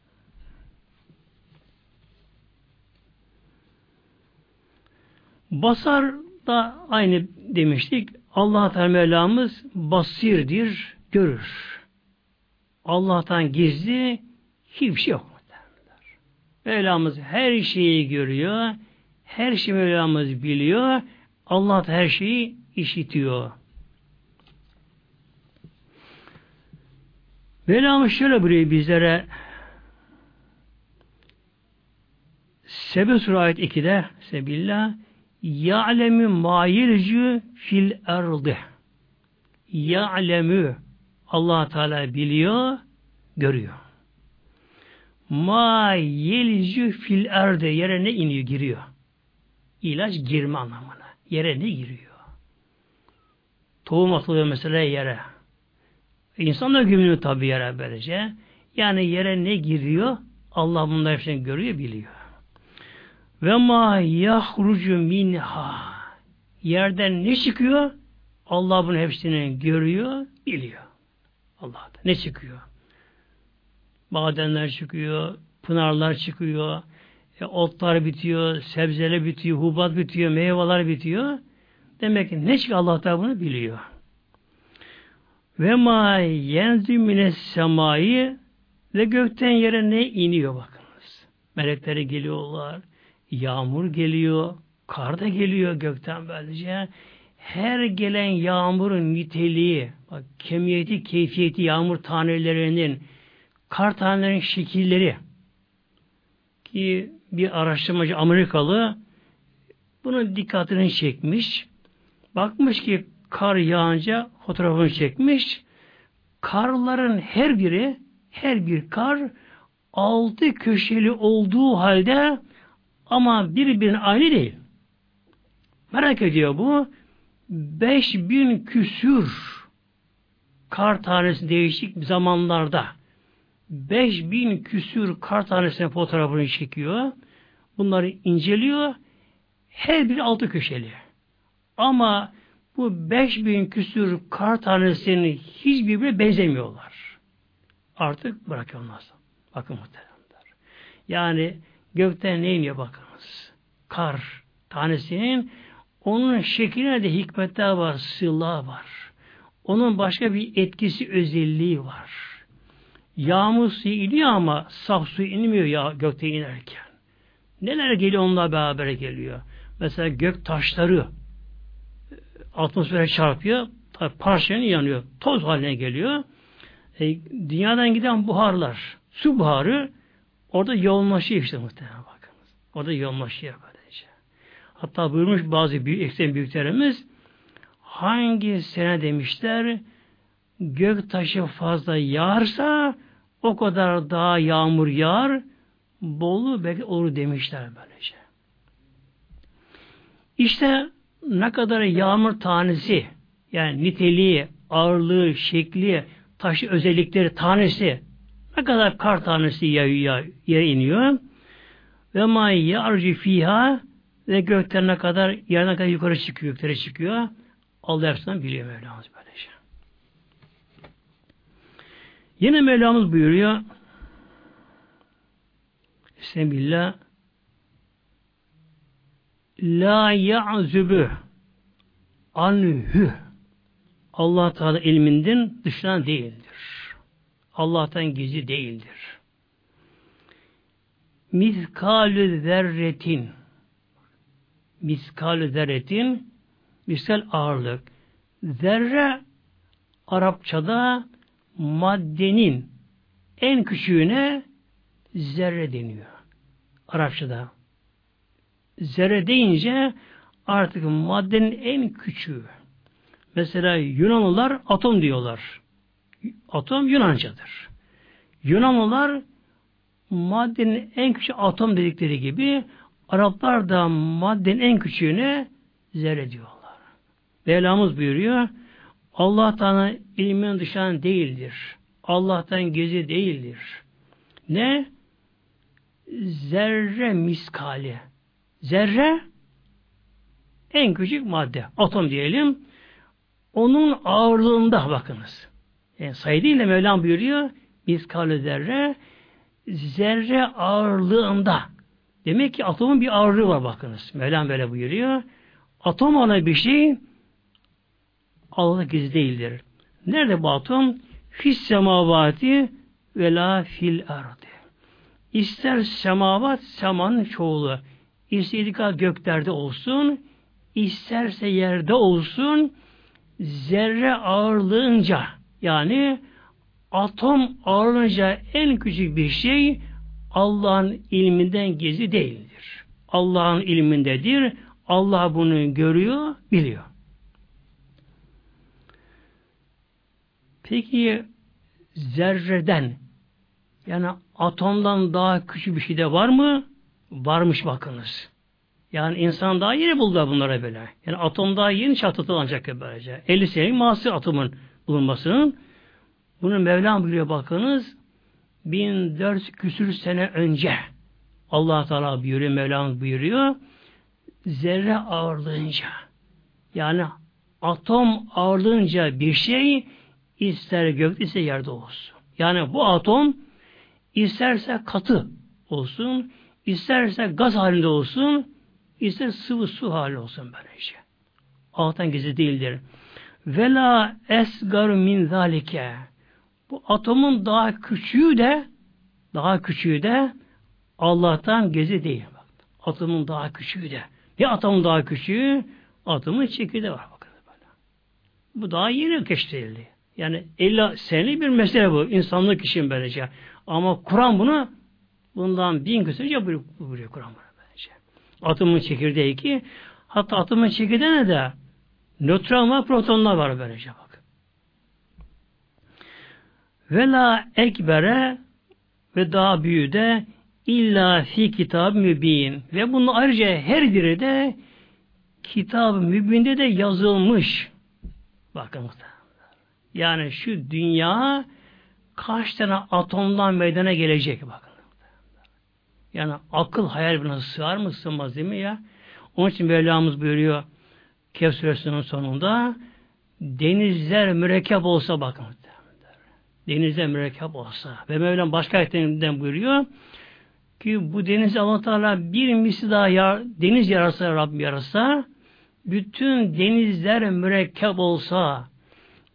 Basar da aynı demiştik. Allah Teala Mevlamız basirdir, görür. Allah'tan gizli hiçbir şey yok. Mevlamız her şeyi görüyor. Her şeyi Mevlamız biliyor. Allah her şeyi işitiyor. Mevlamız şöyle buyuruyor bizlere Sebe Surah ayet 2'de Sebillah Ya'lemi ma yircü fil erdi Ya'lemi allah Teala biliyor, görüyor. Ma yelcü fil erde yere ne iniyor, giriyor. İlaç girme anlamına. Yere ne giriyor? Tohum atılıyor mesela yere. İnsan da gömülüyor tabi yere böylece. Yani yere ne giriyor? Allah bunları hepsini görüyor, biliyor. Ve ma yahrucu minha. Yerden ne çıkıyor? Allah bunu hepsini görüyor, biliyor. Allah ne çıkıyor? Madenler çıkıyor, pınarlar çıkıyor, e, otlar bitiyor, sebzeler bitiyor, hubat bitiyor, meyveler bitiyor. Demek ki ne çıkıyor Allah da bunu biliyor. Ve ma yenzi mines semayı ve gökten yere ne iniyor bakınız. Melekleri geliyorlar, yağmur geliyor, kar da geliyor gökten böylece. Her gelen yağmurun niteliği, bak kemiyeti, keyfiyeti yağmur tanelerinin, kar tanelerinin şekilleri ki bir araştırmacı Amerikalı bunun dikkatini çekmiş. Bakmış ki kar yağınca fotoğrafını çekmiş. Karların her biri, her bir kar altı köşeli olduğu halde ama birbirine aynı değil. Merak ediyor bu. Beş bin küsür kar tanesi değişik zamanlarda beş bin küsür kar tanesinin fotoğrafını çekiyor. Bunları inceliyor. Her biri altı köşeli. Ama bu beş bin küsür kar tanesinin hiçbirbirine benzemiyorlar. Artık bırakılmaz. Bakın muhteremler. Yani gökten ne iniyor bakınız. Kar tanesinin onun şekline de hikmetler var, sırlar var. Onun başka bir etkisi, özelliği var. Yağmur suyu iniyor ama saf su inmiyor ya gökte inerken. Neler geliyor onunla beraber geliyor. Mesela gök taşları atmosfere çarpıyor, parçalarını yanıyor. Toz haline geliyor. E, dünyadan giden buharlar, su buharı orada yoğunlaşıyor işte muhtemelen bakınız. Orada yoğunlaşıyor böylece. Hatta buyurmuş bazı büyük, eksen büyüklerimiz hangi sene demişler gök taşı fazla yağarsa o kadar daha yağmur yağar bolu belki olur demişler böylece. İşte ne kadar yağmur tanesi yani niteliği, ağırlığı, şekli, taşı özellikleri tanesi ne kadar kar tanesi yere iniyor. Ve ma yarci fiha ve gökten ne kadar yerine kadar yukarı çıkıyor, göklere çıkıyor. Allah hepsinden biliyor Mevlamız böylece. Yine Mevlamız buyuruyor Bismillah La ya'zübü anhü Allah Teala ilminden dışına değildir. Allah'tan gizli değildir. Miskalü zerretin miskalü zerretin misal ağırlık. Zerre Arapçada maddenin en küçüğüne zerre deniyor. Arapçada. Zerre deyince artık maddenin en küçüğü. Mesela Yunanlılar atom diyorlar. Atom Yunancadır. Yunanlılar maddenin en küçük atom dedikleri gibi Araplar da maddenin en küçüğüne zerre diyorlar. Mevlamız buyuruyor Allah'tan ilmin dışan değildir. Allah'tan gezi değildir. Ne? Zerre miskali. Zerre en küçük madde. Atom diyelim. Onun ağırlığında bakınız. Yani sayı değil de Mevlam buyuruyor. Miskali zerre zerre ağırlığında. Demek ki atomun bir ağırlığı var bakınız. Mevlam böyle buyuruyor. Atom olan bir şey Allah'a gizli değildir. Nerede bu atom? Fis semavati ve la fil ardı. İster semavat, semanın çoğulu. İster göklerde olsun, isterse yerde olsun, zerre ağırlığınca, yani atom ağırlığınca en küçük bir şey Allah'ın ilminden gizli değildir. Allah'ın ilmindedir. Allah bunu görüyor, biliyor. Peki zerreden yani atomdan daha küçük bir şey de var mı? Varmış bakınız. Yani insan daha yeni buldu bunlara böyle. Yani atom daha yeni çatlatılacak böylece. 50 senelik mahsul atomun bulunmasının. Bunu Mevlam buyuruyor bakınız. 1400 küsür sene önce Allah Teala buyuruyor, Mevlam buyuruyor. Zerre ağırlığınca yani atom ağırlığınca bir şey ister gökte ise yerde olsun. Yani bu atom isterse katı olsun, isterse gaz halinde olsun, ister sıvı su hali olsun böylece. Allah'tan gizli değildir. Vela esgar min zalike. Bu atomun daha küçüğü de daha küçüğü de Allah'tan gezi değil. Atomun daha küçüğü de. Bir atomun daha küçüğü atomun çekirdeği var. Bakın böyle. Bu daha yeni keşfedildi. Yani 50 senelik bir mesele bu. insanlık için böylece. Ama Kur'an bunu bundan bin küsur önce buyuruyor Kur'an bunu böylece. Atomun çekirdeği ki hatta atomun çekirdeğine de nötron var, protonlar var böylece bak. Ve la ekbere ve daha büyüğü de illa fi kitab mübin. Ve bunun ayrıca her biri de kitab mübinde de yazılmış. Bakın. Yani şu dünya kaç tane atomdan meydana gelecek bakın. Yani akıl hayal buna sığar mı sığmaz değil mi ya? Onun için Mevlamız buyuruyor Kehf suresinin sonunda denizler mürekkep olsa bakın. Denizler mürekkep olsa. Ve Mevlam başka ayetlerinden buyuruyor ki bu deniz Allah Teala bir misli daha yar, deniz yarasa Rabbim yarasa bütün denizler mürekkep olsa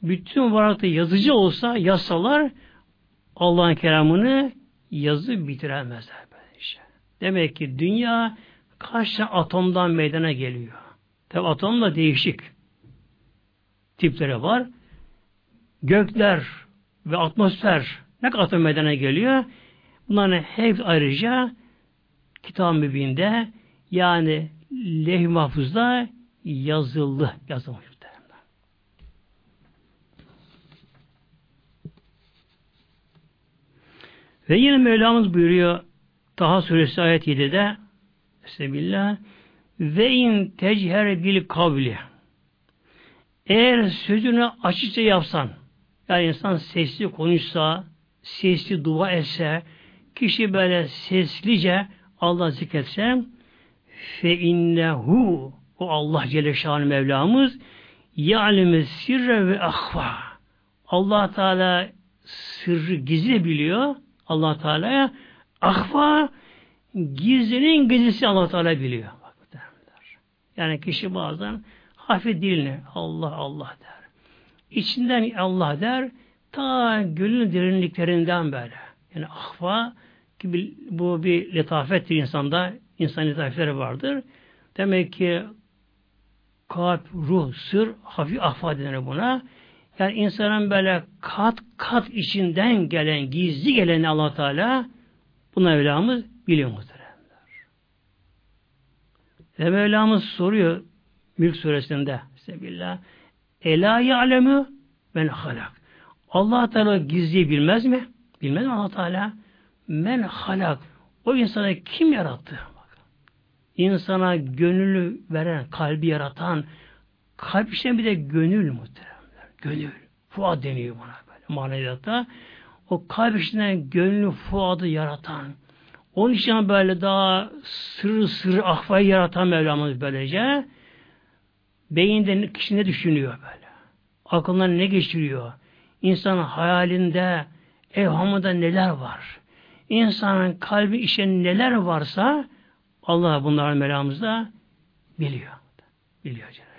bütün varlıkta yazıcı olsa yasalar Allah'ın kelamını yazı bitiremezler. Demek ki dünya kaç atomdan meydana geliyor. Tabi atom da değişik tipleri var. Gökler ve atmosfer ne kadar atom meydana geliyor? Bunların hepsi ayrıca kitab-ı mübinde yani leh mahfuzda yazılı yazılmış. Ve yine Mevlamız buyuruyor Taha suresi ayet 7'de Bismillah ve in techer bil kavli eğer sözünü açıkça yapsan yani insan sesli konuşsa sesli dua etse kişi böyle seslice Allah zikretse fe innehu o Allah Celle Şanı Mevlamız ya'leme sirre ve ahva Allah Teala sırrı gizli biliyor Allah Teala'ya ahva gizlinin gizlisi Allah Teala biliyor. Yani kişi bazen hafif dilini Allah Allah der. İçinden Allah der ta gönlün derinliklerinden böyle. Yani ahva gibi bu bir letafettir insanda. İnsan letafetleri vardır. Demek ki kalp, ruh, sır hafif ahva denir buna. Yani insanın böyle kat kat içinden gelen, gizli gelen allah Teala buna Mevlamız biliyor. Ve Mevlamız soruyor Mülk suresinde Sebillah Ela ya'lemü men halak. allah Teala gizli bilmez mi? Bilmez mi allah Teala? Men halak. O insanı kim yarattı? İnsana gönüllü veren, kalbi yaratan, kalp işte bir de gönül muhteremler. Gönül. Fuad deniyor buna böyle maneviyatta. O kalp içinden gönlü fuadı yaratan, onun için böyle daha sır sır ahvayı yaratan Mevlamız böylece beyinde kişi ne düşünüyor böyle? Aklından ne geçiriyor? İnsanın hayalinde, evhamında neler var? İnsanın kalbi işe neler varsa Allah bunların melamızda biliyor. Biliyor Cenab-ı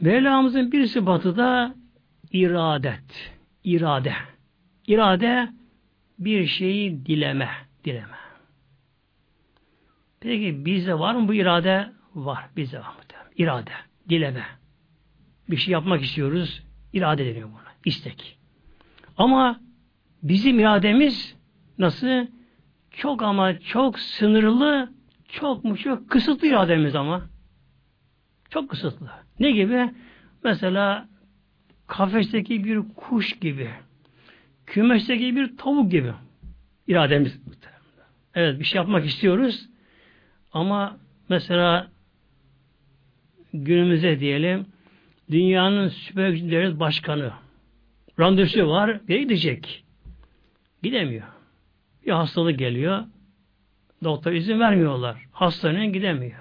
Mevlamızın bir sıfatı da iradet. İrade. İrade bir şeyi dileme. Dileme. Peki bizde var mı bu irade? Var. Bizde var mı? İrade. Dileme. Bir şey yapmak istiyoruz. İrade deniyor buna. İstek. Ama bizim irademiz nasıl? Çok ama çok sınırlı, çok mu çok kısıtlı irademiz ama. Çok kısıtlı. Ne gibi? Mesela kafesteki bir kuş gibi, kümesteki bir tavuk gibi irademiz. Evet bir şey yapmak istiyoruz ama mesela günümüze diyelim dünyanın süper devlet başkanı randevusu var bir gidecek. Gidemiyor. Bir hastalık geliyor. Doktor izin vermiyorlar. Hastaneye gidemiyor.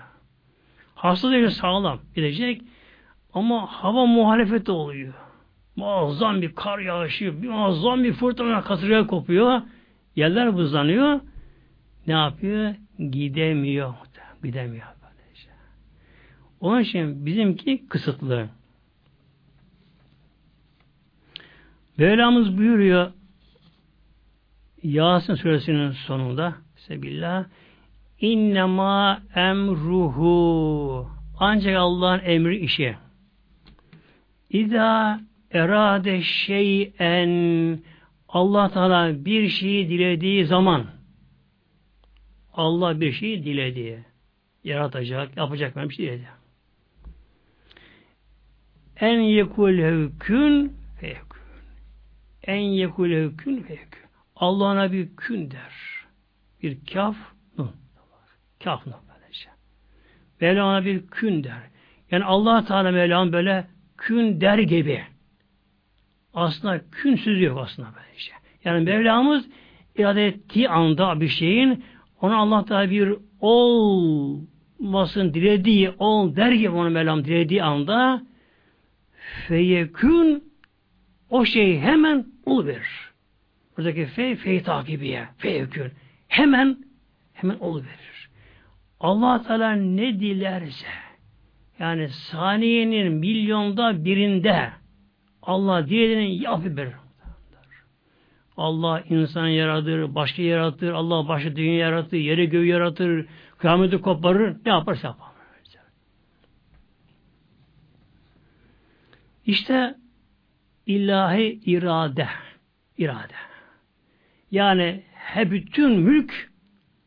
Hasta değil sağlam gidecek. Ama hava muhalefeti oluyor. Muazzam bir kar yağışı, bir muazzam bir fırtına kasırga kopuyor. Yerler buzlanıyor. Ne yapıyor? Gidemiyor. Gidemiyor. Böylece. Onun için bizimki kısıtlı. Mevlamız buyuruyor Yasin suresinin sonunda Sebillah İnnemâ emruhu ancak Allah'ın emri işi. İza erade şeyen Allah Teala bir şeyi dilediği zaman Allah bir şeyi diledi. Yaratacak, yapacak bir şey diledi. En yekulehü kün feyekün. En yekulehü kün feyekün. Allah ona bir kün der. Bir kaf nun. Kaf nun böylece. Mevla ona bir kün der. Yani allah Teala Mevlam böyle kün der gibi. Aslında künsüz yok aslında böylece. Yani Mevlamız irade ettiği anda bir şeyin ona Allah Teala bir olmasın dilediği ol der gibi onu Mevlam dilediği anda feyekün o şey hemen oluverir. Buradaki fe, fe takibiye, feyekün. Hemen, hemen oluverir. allah Teala ne dilerse, yani saniyenin milyonda birinde Allah dilediğini yapıverir. Allah insan yaratır, başka yaratır, Allah başka dünya yaratır, yeri göğü yaratır, kıyameti koparır, ne yaparsa yapar. İşte ilahi irade, irade. Yani he bütün mülk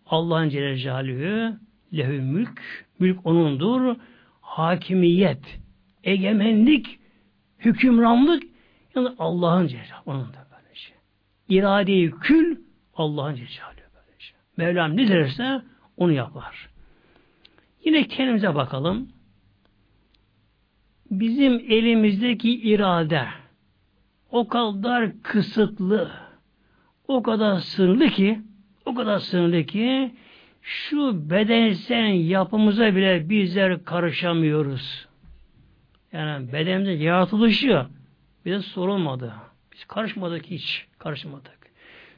Allah'ın Celle Celaluhu lehü mülk, mülk onundur. Hakimiyet, egemenlik, hükümranlık yani Allah'ın Celle onun da böyle şey. İrade-i kül Allah'ın Celle böylece. Mevlam ne derse onu yapar. Yine kendimize bakalım. Bizim elimizdeki irade o kadar kısıtlı, o kadar sınırlı ki, o kadar sınırlı ki şu bedensel yapımıza bile bizler karışamıyoruz. Yani bedenimizin yaratılışı bize sorulmadı. Biz karışmadık hiç. Karışmadık.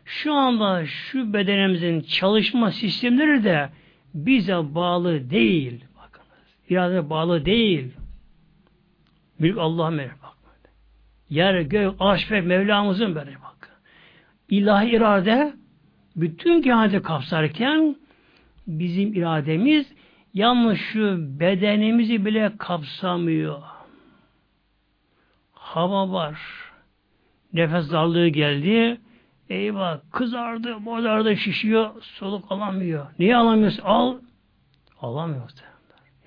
Şu anda şu bedenimizin çalışma sistemleri de bize bağlı değil. Bakınız. İrade bağlı değil. Büyük Allah'a mevcut. Yer, gök, arş ve Mevlamızın böyle bak. İlahi irade bütün kainatı kapsarken bizim irademiz yalnız şu bedenimizi bile kapsamıyor. Hava var. Nefes darlığı geldi. Eyvah kızardı, bozardı, şişiyor, soluk alamıyor. Niye alamıyorsun? Al. Alamıyoruz.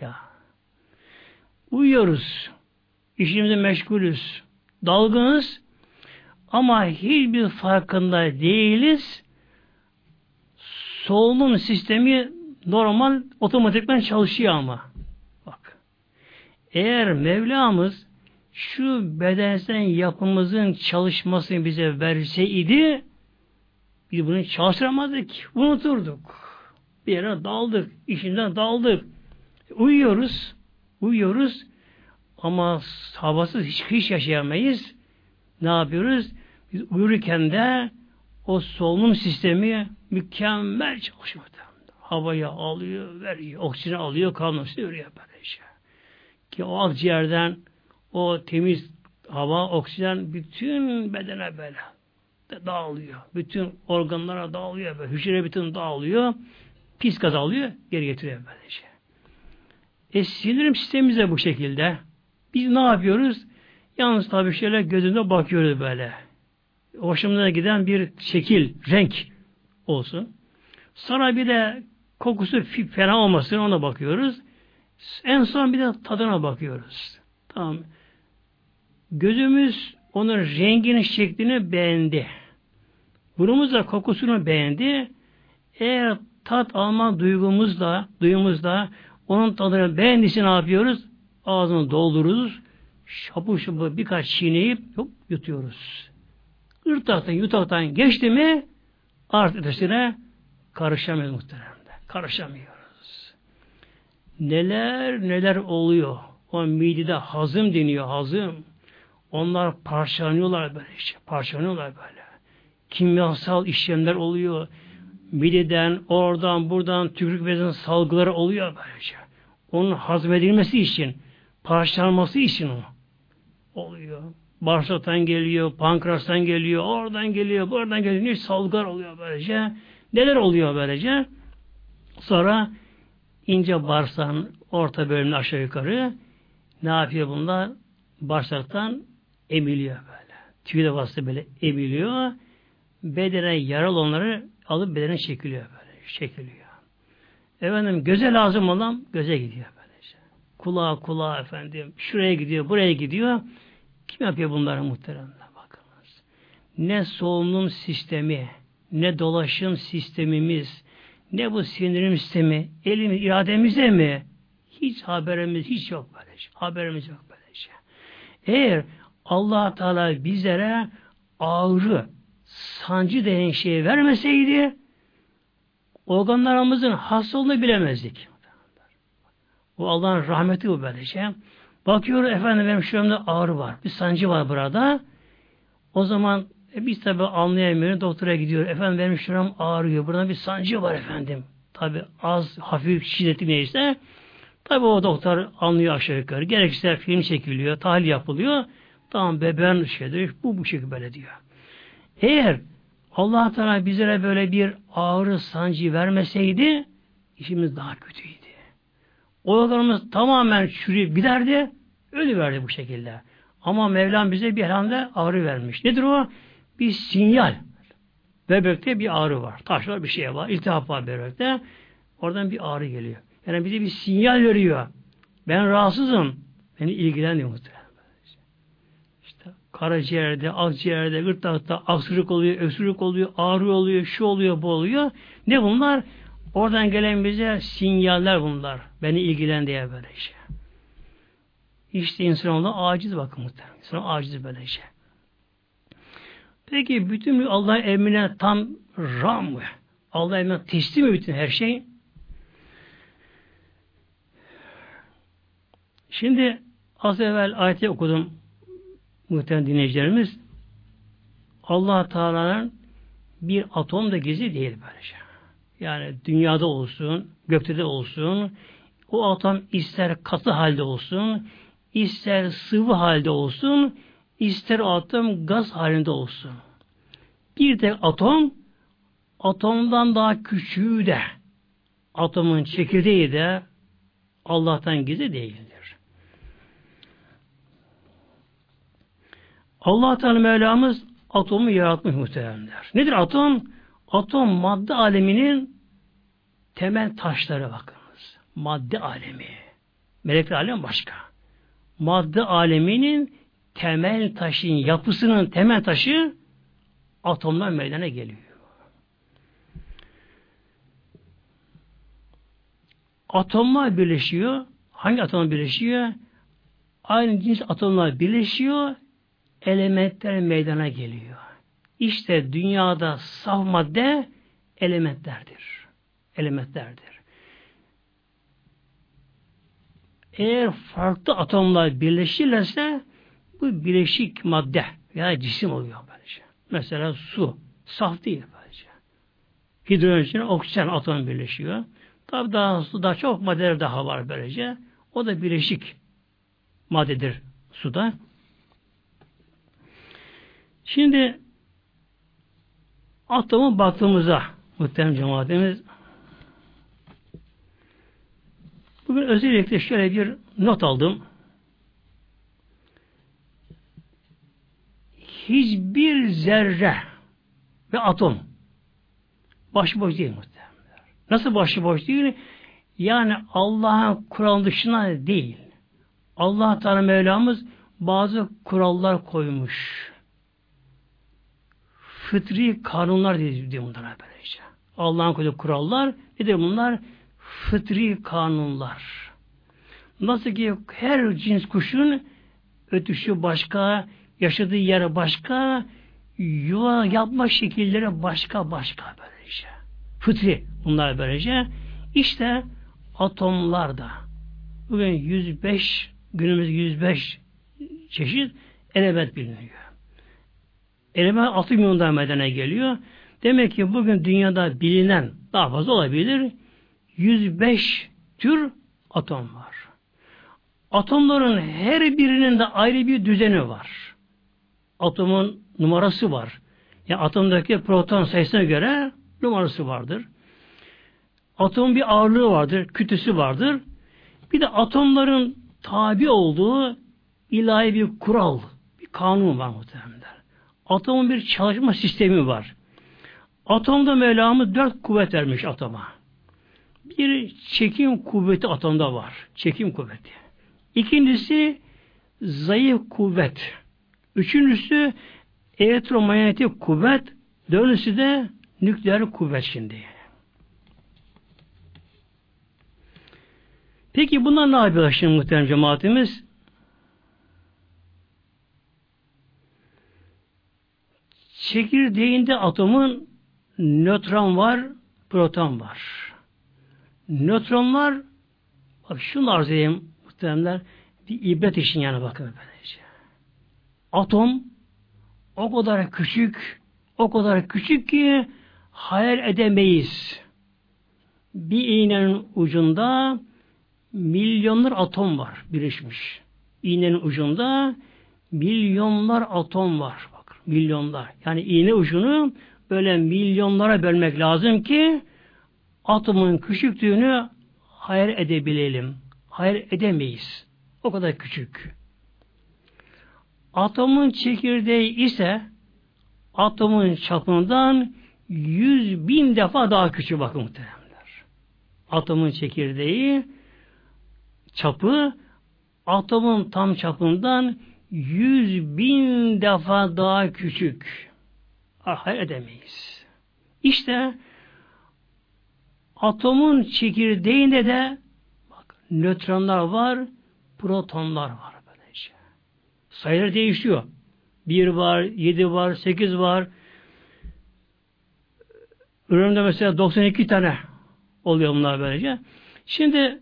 Ya. Uyuyoruz. İşimize meşgulüz. Dalgınız. Ama hiçbir farkında değiliz. Solunum sistemi normal otomatikman çalışıyor ama. Bak. Eğer Mevlamız şu bedensel yapımızın çalışmasını bize verseydi biz bunu çalıştıramadık. Unuturduk. Bir yere daldık. işinden daldık. Uyuyoruz. Uyuyoruz. Ama havasız hiç, hiç yaşayamayız. Ne yapıyoruz? Biz uyurken de o solunum sistemi mükemmel çalışıyor. Havayı alıyor, veriyor, oksijeni alıyor, kanını veriyor böylece. Ki o akciğerden o temiz hava, oksijen bütün bedene böyle dağılıyor. Bütün organlara dağılıyor. Böyle. Hücre bütün dağılıyor. Pis gaz alıyor. Geri getiriyor böylece. E sinirim sistemimiz de bu şekilde. Biz ne yapıyoruz? Yalnız tabii şöyle gözünde bakıyoruz böyle. Hoşumuza giden bir şekil, renk olsun. Sonra bir de kokusu fena olmasın ona bakıyoruz. En son bir de tadına bakıyoruz. Tamam. Gözümüz onun rengini, şeklini beğendi. Burnumuz da kokusunu beğendi. Eğer tat alma duygumuzla, duyumuzla onun tadını beğendiyse ne yapıyoruz? Ağzını doldururuz. Şapur şapur birkaç çiğneyip yok, yutuyoruz. Irtaktan, yutaktan geçti mi artık ötesine karışamıyoruz muhteremde. Karışamıyoruz. Neler neler oluyor. O midede hazım deniyor, hazım. Onlar parçalanıyorlar böyle işte. Parçalanıyorlar böyle. Kimyasal işlemler oluyor. Mideden, oradan, buradan tükürük bezinin salgıları oluyor böylece. Onun hazmedilmesi için, parçalanması için o oluyor. Bağırsaktan geliyor, pankreastan geliyor, oradan geliyor, buradan geliyor. Salgılar oluyor böylece. Neler oluyor böylece? Sonra ince bağırsağın orta bölümünü aşağı yukarı ne yapıyor bunlar? Bağırsaktan emiliyor böyle. Tüyle vasıta böyle emiliyor. Bedene yaralı onları alıp bedene çekiliyor böyle. Çekiliyor. Efendim göze lazım olan göze gidiyor böylece. Kulağa kulağa efendim. Şuraya gidiyor, buraya gidiyor. Kim yapıyor bunları muhteremler? Bakınız. Ne solunum sistemi, ne dolaşım sistemimiz, ne bu sinirim sistemi, elimiz, irademizde mi? Hiç haberimiz hiç yok böylece. Haberimiz yok böylece. Eğer allah Teala bizlere ağrı, sancı denen şeyi vermeseydi organlarımızın hastalığını bilemezdik. Bu Allah'ın rahmeti bu böylece. Bakıyor efendim benim şuramda ağrı var. Bir sancı var burada. O zaman e, biz tabi anlayamıyoruz. Doktora gidiyor. Efendim benim şuram ağrıyor. Burada bir sancı var efendim. Tabi az, hafif, şiddetli neyse. Tabi o doktor anlıyor aşağı yukarı. Gerekirse film çekiliyor, tahlil yapılıyor. Tamam bebeğin şeydir. Bu bu şekilde böyle diyor. Eğer Allah Teala bizlere böyle bir ağrı sancı vermeseydi işimiz daha kötüydü. Organımız tamamen çürüyüp giderdi. Ölü verdi bu şekilde. Ama Mevlam bize bir elhamde ağrı vermiş. Nedir o? Bir sinyal. Bebekte bir ağrı var. Taş var bir şey var. İltihap var bebekte. Oradan bir ağrı geliyor. Yani bize bir sinyal veriyor. Ben rahatsızım. Beni ilgilenmiyor muhtemelen. Karaciğerde, akciğerde, gırtlakta aksırık oluyor, öksürük oluyor, ağrı oluyor, şu oluyor, bu oluyor. Ne bunlar? Oradan gelen bize sinyaller bunlar. Beni ilgilen diye böyle şey. İşte insanoğlu aciz bakın muhtemelen. İnsan aciz böyle şey. Peki bütün Allah'ın emrine tam ram mı? Allah'ın emrine teslim mi bütün her şey? Şimdi az evvel ayeti okudum muhtemelen dinleyicilerimiz. allah Teala'nın bir atom da gizli değil böylece. Yani dünyada olsun, gökte de olsun, o atom ister katı halde olsun, ister sıvı halde olsun, ister atom gaz halinde olsun. Bir tek atom, atomdan daha küçüğü de, atomun çekirdeği de Allah'tan gizli değildir. Allah Teala Mevlamız atomu yaratmış muhteremler. Nedir atom? Atom madde aleminin temel taşları bakınız. Madde alemi. Melekler alem başka. Madde aleminin temel taşın, yapısının temel taşı atomlar meydana geliyor. Atomlar birleşiyor. Hangi atomlar birleşiyor? Aynı cins atomlar birleşiyor. Elementler meydana geliyor. İşte dünyada saf madde elementlerdir. Elementlerdir. Eğer farklı atomlar birleşirlerse bu bileşik madde veya cisim oluyor böylece. Mesela su. Saf değil böylece. Hidrojen oksijen atom birleşiyor. Tabi daha suda çok maddeler daha var böylece. O da bileşik maddedir suda. Şimdi atomu baktığımızda muhterem cemaatimiz bugün özellikle şöyle bir not aldım. Hiçbir zerre ve atom başıboş değil muhtemelen. Nasıl başıboş değil? Yani Allah'ın kural dışına değil. Allah Teala Mevlamız bazı kurallar koymuş fıtri kanunlar diye bunlara böylece. Allah'ın koyduğu kurallar nedir bunlar? Fıtri kanunlar. Nasıl ki her cins kuşun ötüşü başka, yaşadığı yer başka, yuva yapma şekilleri başka başka böylece. Fıtri bunlar böylece. İşte atomlarda bugün 105 günümüz 105 çeşit element biliniyor. Element 6 milyondan meydana geliyor. Demek ki bugün dünyada bilinen daha fazla olabilir. 105 tür atom var. Atomların her birinin de ayrı bir düzeni var. Atomun numarası var. Yani atomdaki proton sayısına göre numarası vardır. Atomun bir ağırlığı vardır, kütüsü vardır. Bir de atomların tabi olduğu ilahi bir kural, bir kanun var muhtemelen. Atomun bir çalışma sistemi var. Atomda Mevlamız dört kuvvet vermiş atoma. Bir çekim kuvveti atomda var. Çekim kuvveti. İkincisi zayıf kuvvet. Üçüncüsü elektromanyetik kuvvet. Dördüncüsü de nükleer kuvvet şimdi. Peki bunlar ne yapıyor şimdi muhterem cemaatimiz? Çekirdeğinde atomun nötron var, proton var. Nötronlar bak şunu arz edeyim muhteremler bir ibret için yani bakın böylece. Atom o kadar küçük o kadar küçük ki hayal edemeyiz. Bir iğnenin ucunda milyonlar atom var birleşmiş. İğnenin ucunda milyonlar atom var milyonlar. Yani iğne ucunu böyle milyonlara bölmek lazım ki atomun küçüklüğünü hayal edebilelim. Hayal edemeyiz. O kadar küçük. Atomun çekirdeği ise atomun çapından yüz bin defa daha küçük bakın muhteremler. Atomun çekirdeği çapı atomun tam çapından yüz bin defa daha küçük. Hayal edemeyiz. İşte atomun çekirdeğinde de bak, nötronlar var, protonlar var böylece. Sayılar değişiyor. Bir var, yedi var, sekiz var. Üründe mesela 92 tane oluyor bunlar böylece. Şimdi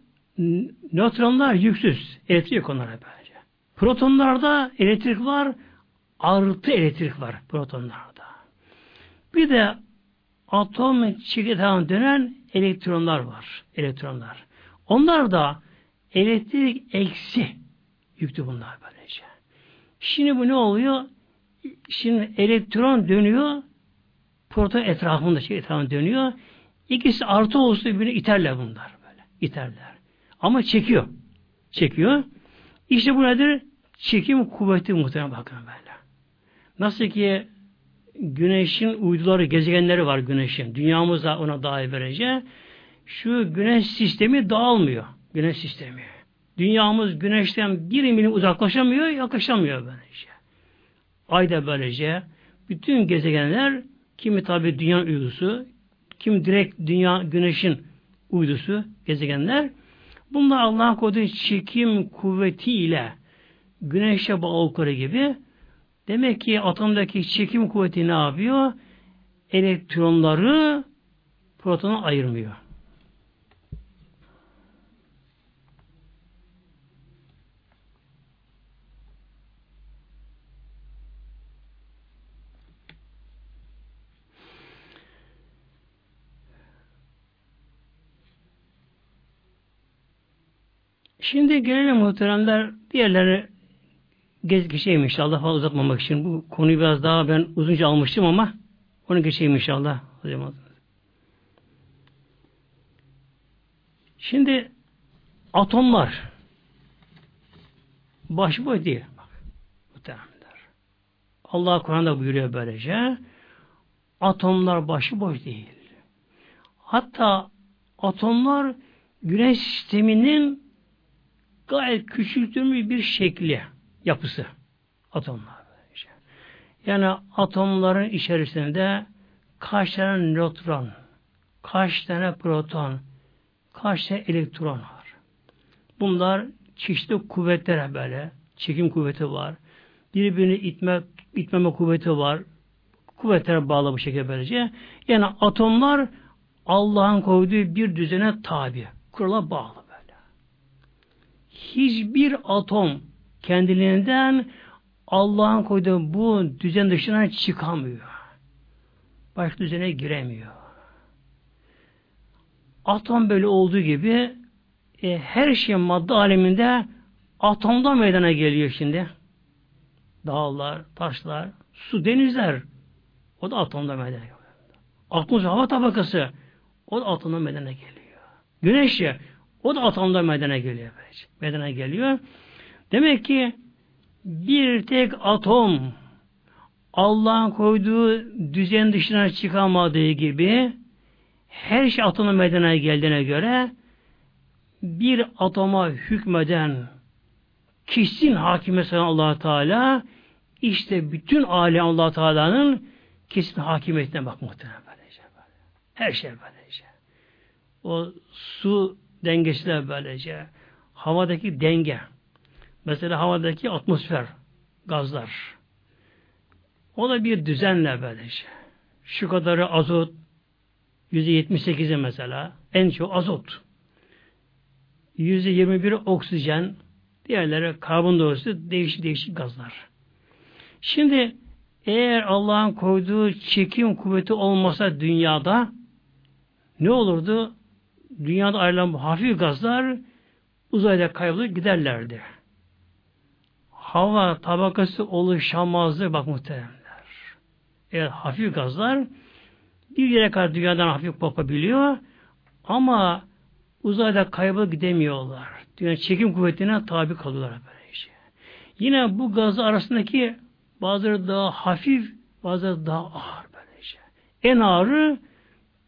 nötronlar yüksüz. Elektrik onlara böylece. Protonlarda elektrik var. Artı elektrik var protonlarda. Bir de atom çekirdeğinden dönen elektronlar var. Elektronlar. Onlar da elektrik eksi yüklü bunlar böylece. Şimdi bu ne oluyor? Şimdi elektron dönüyor proton etrafında şey etrafında dönüyor. İkisi artı olsun birbirine iterler bunlar böyle. İterler. Ama çekiyor. Çekiyor. İşte bu nedir? Çekim kuvveti muhtemelen bakın böyle. Nasıl ki güneşin uyduları, gezegenleri var güneşin. Dünyamız da ona dahi verece. Şu güneş sistemi dağılmıyor. Güneş sistemi. Dünyamız güneşten bir milim uzaklaşamıyor, yaklaşamıyor böylece. Ay da böylece. Bütün gezegenler kimi tabi dünya uydusu, kim direkt dünya güneşin uydusu, gezegenler. Bunlar Allah'ın koyduğu çekim kuvvetiyle güneşe bağlı gibi demek ki atomdaki çekim kuvveti ne yapıyor? Elektronları protona ayırmıyor. Şimdi gelelim muhteremler diğerleri gez geçeyim inşallah fazla uzatmamak için. Bu konuyu biraz daha ben uzunca almıştım ama onu geçeyim inşallah. Hocam. Şimdi atomlar başıboş değil. Allah Kur'an'da buyuruyor böylece atomlar başıboş değil. Hatta atomlar güneş sisteminin gayet küçültülmüş bir şekli, yapısı atomlar. Yani atomların içerisinde kaç tane nötron, kaç tane proton, kaç tane elektron var. Bunlar çeşitli kuvvetler böyle. Çekim kuvveti var. Birbirini itme, itmeme kuvveti var. Kuvvetlere bağlı bu şekilde böylece. Yani atomlar Allah'ın koyduğu bir düzene tabi. Kurala bağlı hiçbir atom kendiliğinden Allah'ın koyduğu bu düzen dışına çıkamıyor. Başka düzene giremiyor. Atom böyle olduğu gibi e, her şey madde aleminde atomdan meydana geliyor şimdi. Dağlar, taşlar, su, denizler o da atomda meydana geliyor. Atmosfer hava tabakası o da atomda meydana geliyor. Güneş ya o da atomda meydana geliyor. Meydana geliyor. Demek ki bir tek atom Allah'ın koyduğu düzen dışına çıkamadığı gibi her şey atomda meydana geldiğine göre bir atoma hükmeden kesin hakime allah Teala işte bütün alem allah Teala'nın kesin hakimiyetine bak böylece. Her şey böylece. O su dengesi de böylece. Havadaki denge. Mesela havadaki atmosfer, gazlar. O da bir düzenle böylece. Şu kadarı azot, yüzde yetmiş mesela, en çok azot. Yüzde yirmi bir oksijen, diğerleri karbondioksit, değişik değişik gazlar. Şimdi eğer Allah'ın koyduğu çekim kuvveti olmasa dünyada ne olurdu? dünyada ayrılan bu hafif gazlar uzayda kaybolup giderlerdi. Hava tabakası oluşamazdı bak muhteremler. Evet hafif gazlar bir yere kadar dünyadan hafif kopabiliyor ama uzayda kaybolup gidemiyorlar. Dünya çekim kuvvetine tabi kalıyorlar böylece. Yine bu gaz arasındaki bazıları daha hafif, bazıları daha ağır böylece. En ağırı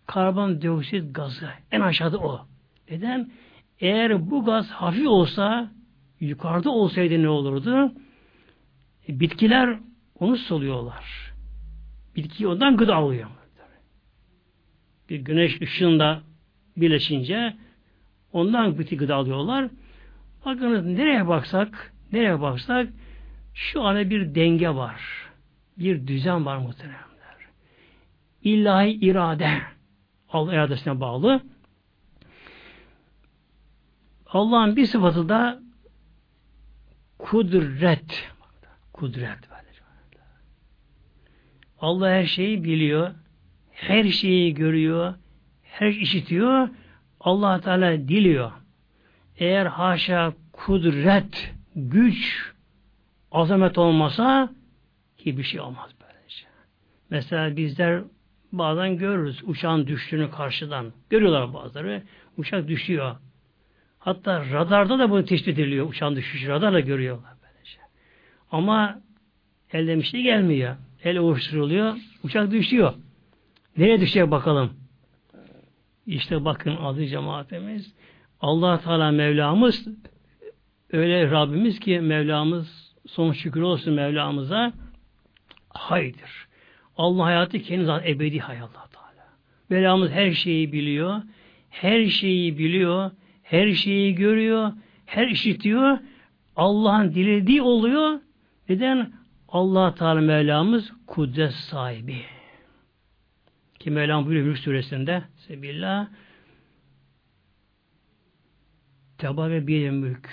karbondioksit gazı. En aşağıda o. Neden? Eğer bu gaz hafif olsa yukarıda olsaydı ne olurdu? E, bitkiler onu soluyorlar. Bitki ondan gıda alıyor. Bir güneş ışığında birleşince ondan bitki gıda alıyorlar. Bakınız nereye baksak, nereye baksak şu anda bir denge var. Bir düzen var muhteremler. İlahi irade Allah iradesine bağlı. Allah'ın bir sıfatı da kudret. Kudret. Allah her şeyi biliyor. Her şeyi görüyor. Her işitiyor. allah Teala diliyor. Eğer haşa kudret, güç, azamet olmasa hiçbir şey olmaz böylece. Mesela bizler bazen görürüz uçağın düştüğünü karşıdan. Görüyorlar bazıları. Uçak düşüyor. Hatta radarda da bunu tespit ediliyor. Uçağın düşüşü radarla görüyorlar böylece. Ama elde bir gelmiyor. El oluşturuluyor. Uçak düşüyor. Nereye düşecek bakalım? İşte bakın adı cemaatimiz. allah Teala Mevlamız öyle Rabbimiz ki Mevlamız son şükür olsun Mevlamıza haydır. Allah hayatı kendi zaten ebedi hayat allah Teala. Mevlamız her şeyi biliyor. Her şeyi biliyor. Her şeyi görüyor. Her işitiyor. Allah'ın dilediği oluyor. Neden? allah Teala Mevlamız kudret sahibi. Ki Mevlam buyuruyor Mülk suresinde Sebillah Tebare bir mülk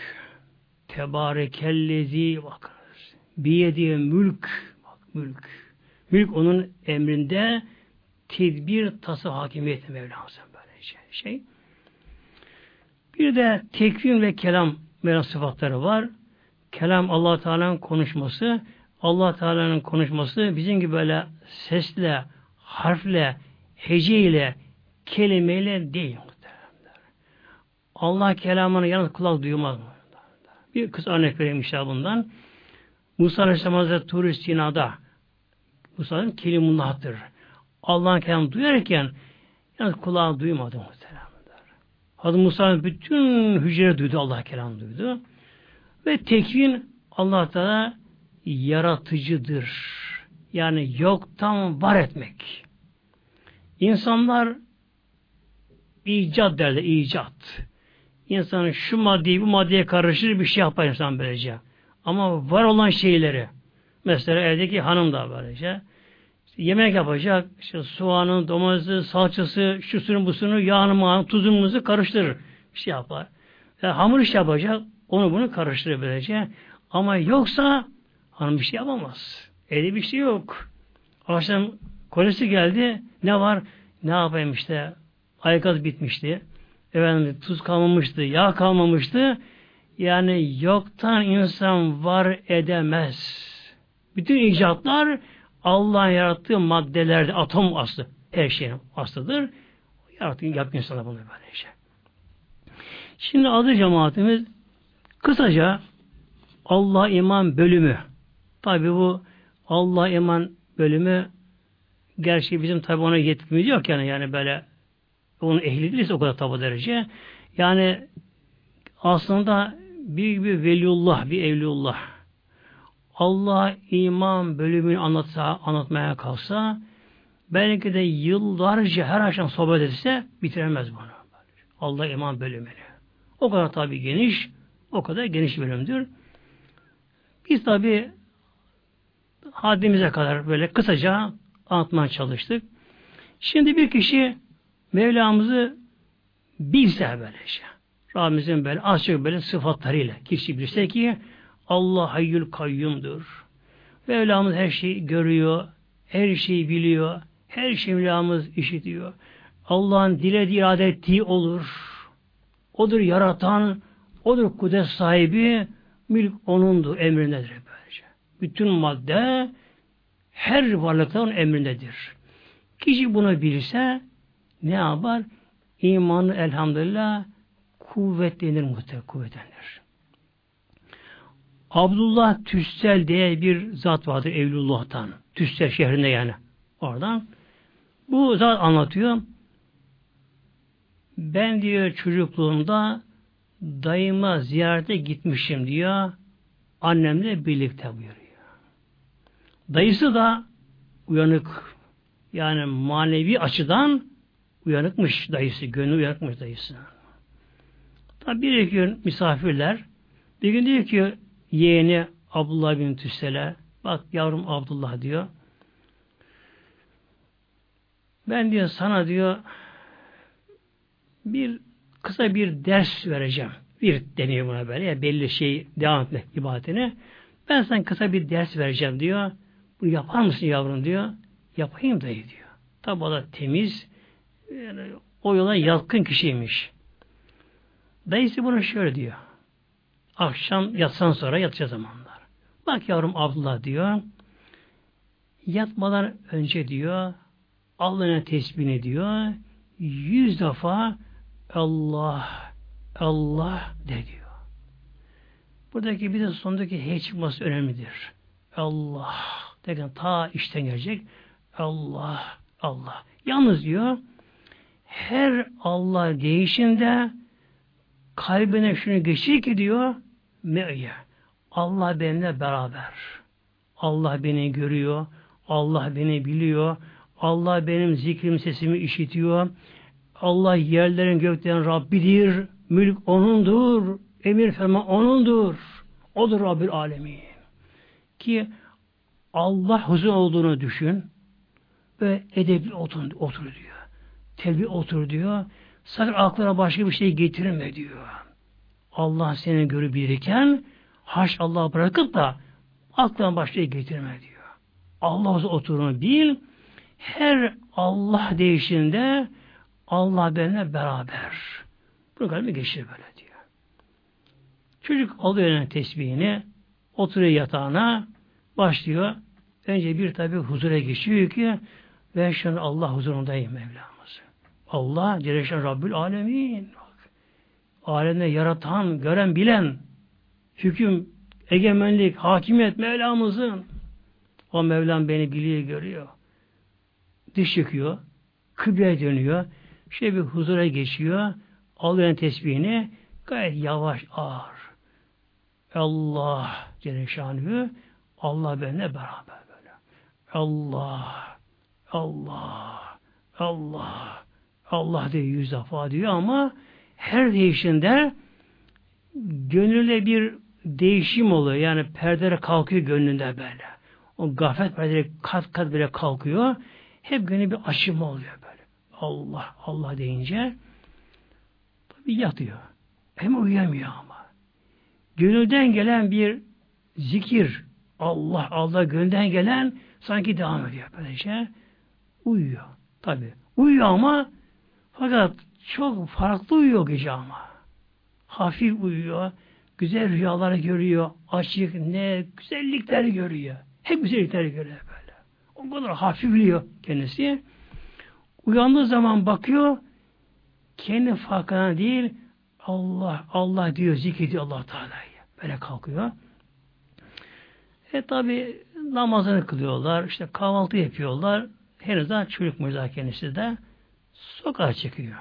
Tebarekellezi bakınız. Biyediye mülk bak mülk. Mülk onun emrinde tedbir tası hakimiyeti Mevlamızın böyle şey. şey. Bir de tekvim ve kelam Mevlam sıfatları var. Kelam allah Teala'nın konuşması. allah Teala'nın konuşması bizim gibi böyle sesle, harfle, heceyle, kelimeyle değil. Allah kelamını yalnız kulak duymaz. Bir kız örnek vereyim inşallah bundan. Musa Aleyhisselam Hazretleri Tur Sina'da Musa'nın kelimullah'tır. Allah'ın kelamını duyarken yalnız kulağı duymadı. Hazreti Musa bütün hücre duydu, Allah kelamı duydu. Ve tekvin Allah Teala yaratıcıdır. Yani yoktan var etmek. İnsanlar icat derler, icat. İnsanın şu maddeyi bu maddeye karıştırır bir şey yapar insan böylece. Ama var olan şeyleri, mesela evdeki hanım da böylece, yemek yapacak, işte soğanın, domatesi, salçası, şusunu, busunu, yağını, mağını, tuzumuzu karıştırır. Bir şey yapar. Yani hamur iş yapacak, onu bunu karıştırır böylece. Ama yoksa hanım bir şey yapamaz. Evde bir şey yok. Akşam kolesi geldi, ne var? Ne yapayım işte, aygaz bitmişti. Efendim tuz kalmamıştı, yağ kalmamıştı. Yani yoktan insan var edemez. Bütün icatlar Allah'ın yarattığı maddelerde atom aslı. Her şeyin aslıdır. Yarattığı yaptığı insana bunu böyle şey. Şimdi adı cemaatimiz kısaca Allah iman bölümü. Tabi bu Allah iman bölümü gerçi bizim tabi ona yetkimiz yok yani yani böyle onun ehli değiliz o kadar tabi derece. Yani aslında büyük bir veliullah, bir evliullah. Allah iman bölümünü anlatsa, anlatmaya kalsa belki de yıllarca her akşam sohbet etse bitiremez bunu. Allah iman bölümünü. O kadar tabi geniş, o kadar geniş bölümdür. Biz tabi haddimize kadar böyle kısaca anlatmaya çalıştık. Şimdi bir kişi Mevlamızı bilse böyle şey. Rabbimizin böyle az çok böyle sıfatlarıyla kişi bilse ki Allah hayyül kayyumdur. Mevlamız her şeyi görüyor, her şeyi biliyor, her şeyi Mevlamız işitiyor. Allah'ın dilediği irade ettiği olur. Odur yaratan, odur kudret sahibi, mülk onundur, emrindedir böylece. Bütün madde her varlıkların emrindedir. Kişi bunu bilse ne yapar? İmanı elhamdülillah kuvvetlenir muhtemelen kuvvetlenir. Abdullah Tüssel diye bir zat vardır Evlullah'tan. Tüssel şehrinde yani. Oradan. Bu zat anlatıyor. Ben diyor çocukluğumda dayıma ziyarete gitmişim diyor. Annemle birlikte buyuruyor. Dayısı da uyanık. Yani manevi açıdan uyanıkmış dayısı. Gönlü uyanıkmış dayısı. Tabi bir gün misafirler bir gün diyor ki yeğeni Abdullah bin Tüssel'e bak yavrum Abdullah diyor ben diyor sana diyor bir kısa bir ders vereceğim. Bir deniyor buna böyle. Yani belli şey devam etmek ibadetine. Ben sana kısa bir ders vereceğim diyor. Bunu yapar mısın yavrum diyor. Yapayım dayı diyor. Tabi o da temiz yani o yola yatkın kişiymiş. Dayısı bunu şöyle diyor. Akşam yatsan sonra yatacağız zamanlar. Bak yavrum Abdullah diyor. Yatmadan önce diyor Allah'ın tesbihini diyor. Yüz defa Allah Allah de diyor. Buradaki bir de sondaki H çıkması önemlidir. Allah derken ta işten gelecek. Allah Allah. Yalnız diyor her Allah değişinde kalbine şunu geçir ki diyor me'ye. Allah benimle beraber. Allah beni görüyor. Allah beni biliyor. Allah benim zikrim sesimi işitiyor. Allah yerlerin göklerin Rabbidir. Mülk O'nundur. Emir ferman O'nundur. O'dur Rabbil Alemin. Ki Allah huzur olduğunu düşün ve edebli otur, otur diyor. Telbi otur diyor. Sakın aklına başka bir şey getirme diyor. Allah seni görüp bilirken haş Allah bırakıp da aklına şey getirme diyor. Allah oturunu bil. Her Allah değişinde Allah benimle beraber. Bu kalbi geçir böyle diyor. Çocuk alıyor yani tesbihini, oturuyor yatağına, başlıyor. Önce bir tabi huzura geçiyor ki ben şu an Allah huzurundayım Mevlamız. Allah Celle Rabbül Alemin. Alemde yaratan, gören, bilen, hüküm, egemenlik, hakimiyet Mevlamızın. O Mevlam beni biliyor, görüyor. Diş çıkıyor, kıbleye dönüyor, şey bir huzura geçiyor, alıyor tesbihini, gayet yavaş, ağır. Allah Celle Allah benimle beraber böyle. Allah, Allah, Allah, Allah diyor yüz defa diyor ama her değişinde gönülle bir değişim oluyor. Yani perdeler kalkıyor gönlünde böyle. O gaflet perdeleri kat kat böyle kalkıyor. Hep gönlü bir açılma oluyor böyle. Allah, Allah deyince tabi yatıyor. Hem uyuyamıyor ama. Gönülden gelen bir zikir, Allah, Allah gönülden gelen sanki devam ediyor böylece. Uyuyor. Tabi. Uyuyor ama fakat çok farklı uyuyor gece ama. Hafif uyuyor. Güzel rüyaları görüyor. Açık, ne güzellikler görüyor. Hep güzellikleri görüyor böyle. O kadar hafifliyor kendisi. Uyandığı zaman bakıyor kendi farkına değil Allah Allah diyor zikrediyor Allah Teala'yı. Böyle kalkıyor. E tabi namazını kılıyorlar, işte kahvaltı yapıyorlar. Henüz daha çocuk muydu kendisi de. Sokağa çıkıyor.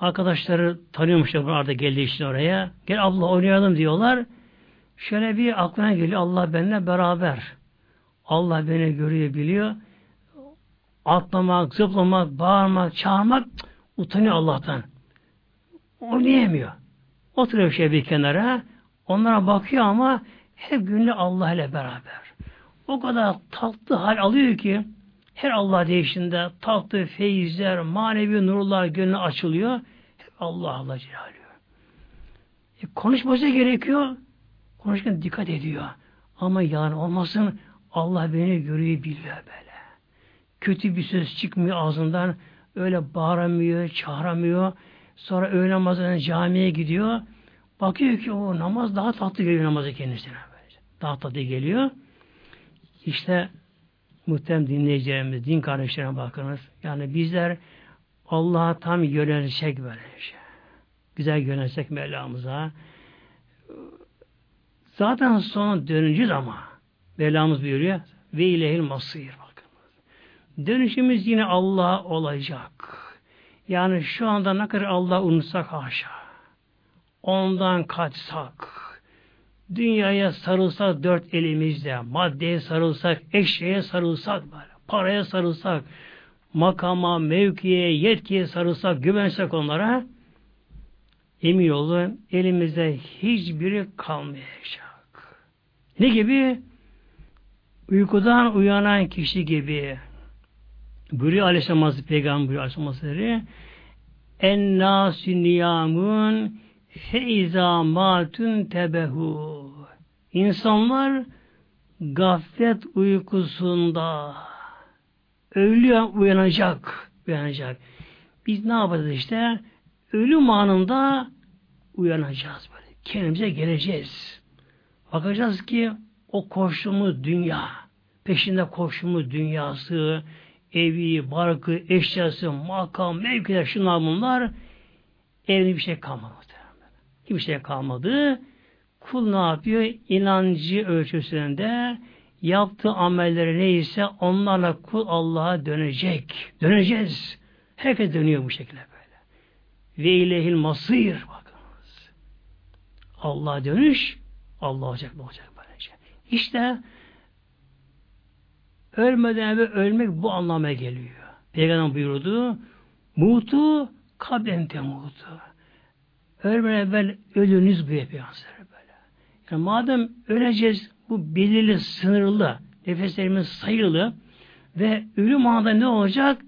Arkadaşları tanıyormuşlar bu arada geldiği için oraya. Gel abla oynayalım diyorlar. Şöyle bir aklına geliyor Allah benimle beraber. Allah beni görüyor biliyor. Atlamak, zıplamak, bağırmak, çağırmak utanıyor Allah'tan. Oynayamıyor. Oturuyor şey bir kenara. Onlara bakıyor ama hep günlü Allah ile beraber. O kadar tatlı hal alıyor ki her Allah değişinde tatlı feyizler, manevi nurlar gönlü açılıyor. Hep Allah Allah Celaluhu. E, konuşması gerekiyor. Konuşurken dikkat ediyor. Ama yalan olmasın Allah beni görüyor biliyor böyle. Kötü bir söz çıkmıyor ağzından. Öyle bağıramıyor, çağıramıyor. Sonra öğle namazına camiye gidiyor. Bakıyor ki o namaz daha tatlı geliyor namazı kendisine. Böyle. Daha tatlı geliyor. İşte muhterem dinleyicilerimiz, din kardeşlerine bakınız. Yani bizler Allah'a tam yönelsek böyle şey. Güzel yönelsek Mevlamıza. Zaten sonra döneceğiz ama Mevlamız buyuruyor ve ilehil masir bakınız. Dönüşümüz yine Allah olacak. Yani şu anda ne kadar Allah unutsak haşa. Ondan kaçsak, dünyaya sarılsak dört elimizle, maddeye sarılsak, eşeğe sarılsak paraya sarılsak, makama, mevkiye, yetkiye sarılsak, güvensek onlara, emin olun elimizde hiçbiri kalmayacak. Ne gibi? Uykudan uyanan kişi gibi. Buyuruyor Aleyhisselam Hazreti Peygamber Aleyhisselam Hazretleri en nâsü niyamun feiza matun tebehu İnsanlar gaflet uykusunda ölüyor uyanacak uyanacak. Biz ne yapacağız işte? Ölüm anında uyanacağız böyle. Kendimize geleceğiz. Bakacağız ki o koştuğumuz dünya, peşinde koştuğumuz dünyası, evi, barkı, eşyası, makam, mevkiler, şunlar bunlar evde bir şey kalmadı. Hiçbir şey kalmadı. Kul ne yapıyor? İnancı ölçüsünde yaptığı amelleri neyse onlarla kul Allah'a dönecek. Döneceğiz. Herkes dönüyor bu şekilde böyle. Ve ilehil masir bakınız. Allah dönüş Allah olacak ne olacak böylece. İşte ölmeden evvel ölmek bu anlamaya geliyor. Peygamber buyurdu mutu kablen temutu. Ölmeden evvel ölünüz bu Peygamber böyle. Yani madem öleceğiz bu belirli, sınırlı, nefeslerimiz sayılı ve ölüm anında ne olacak?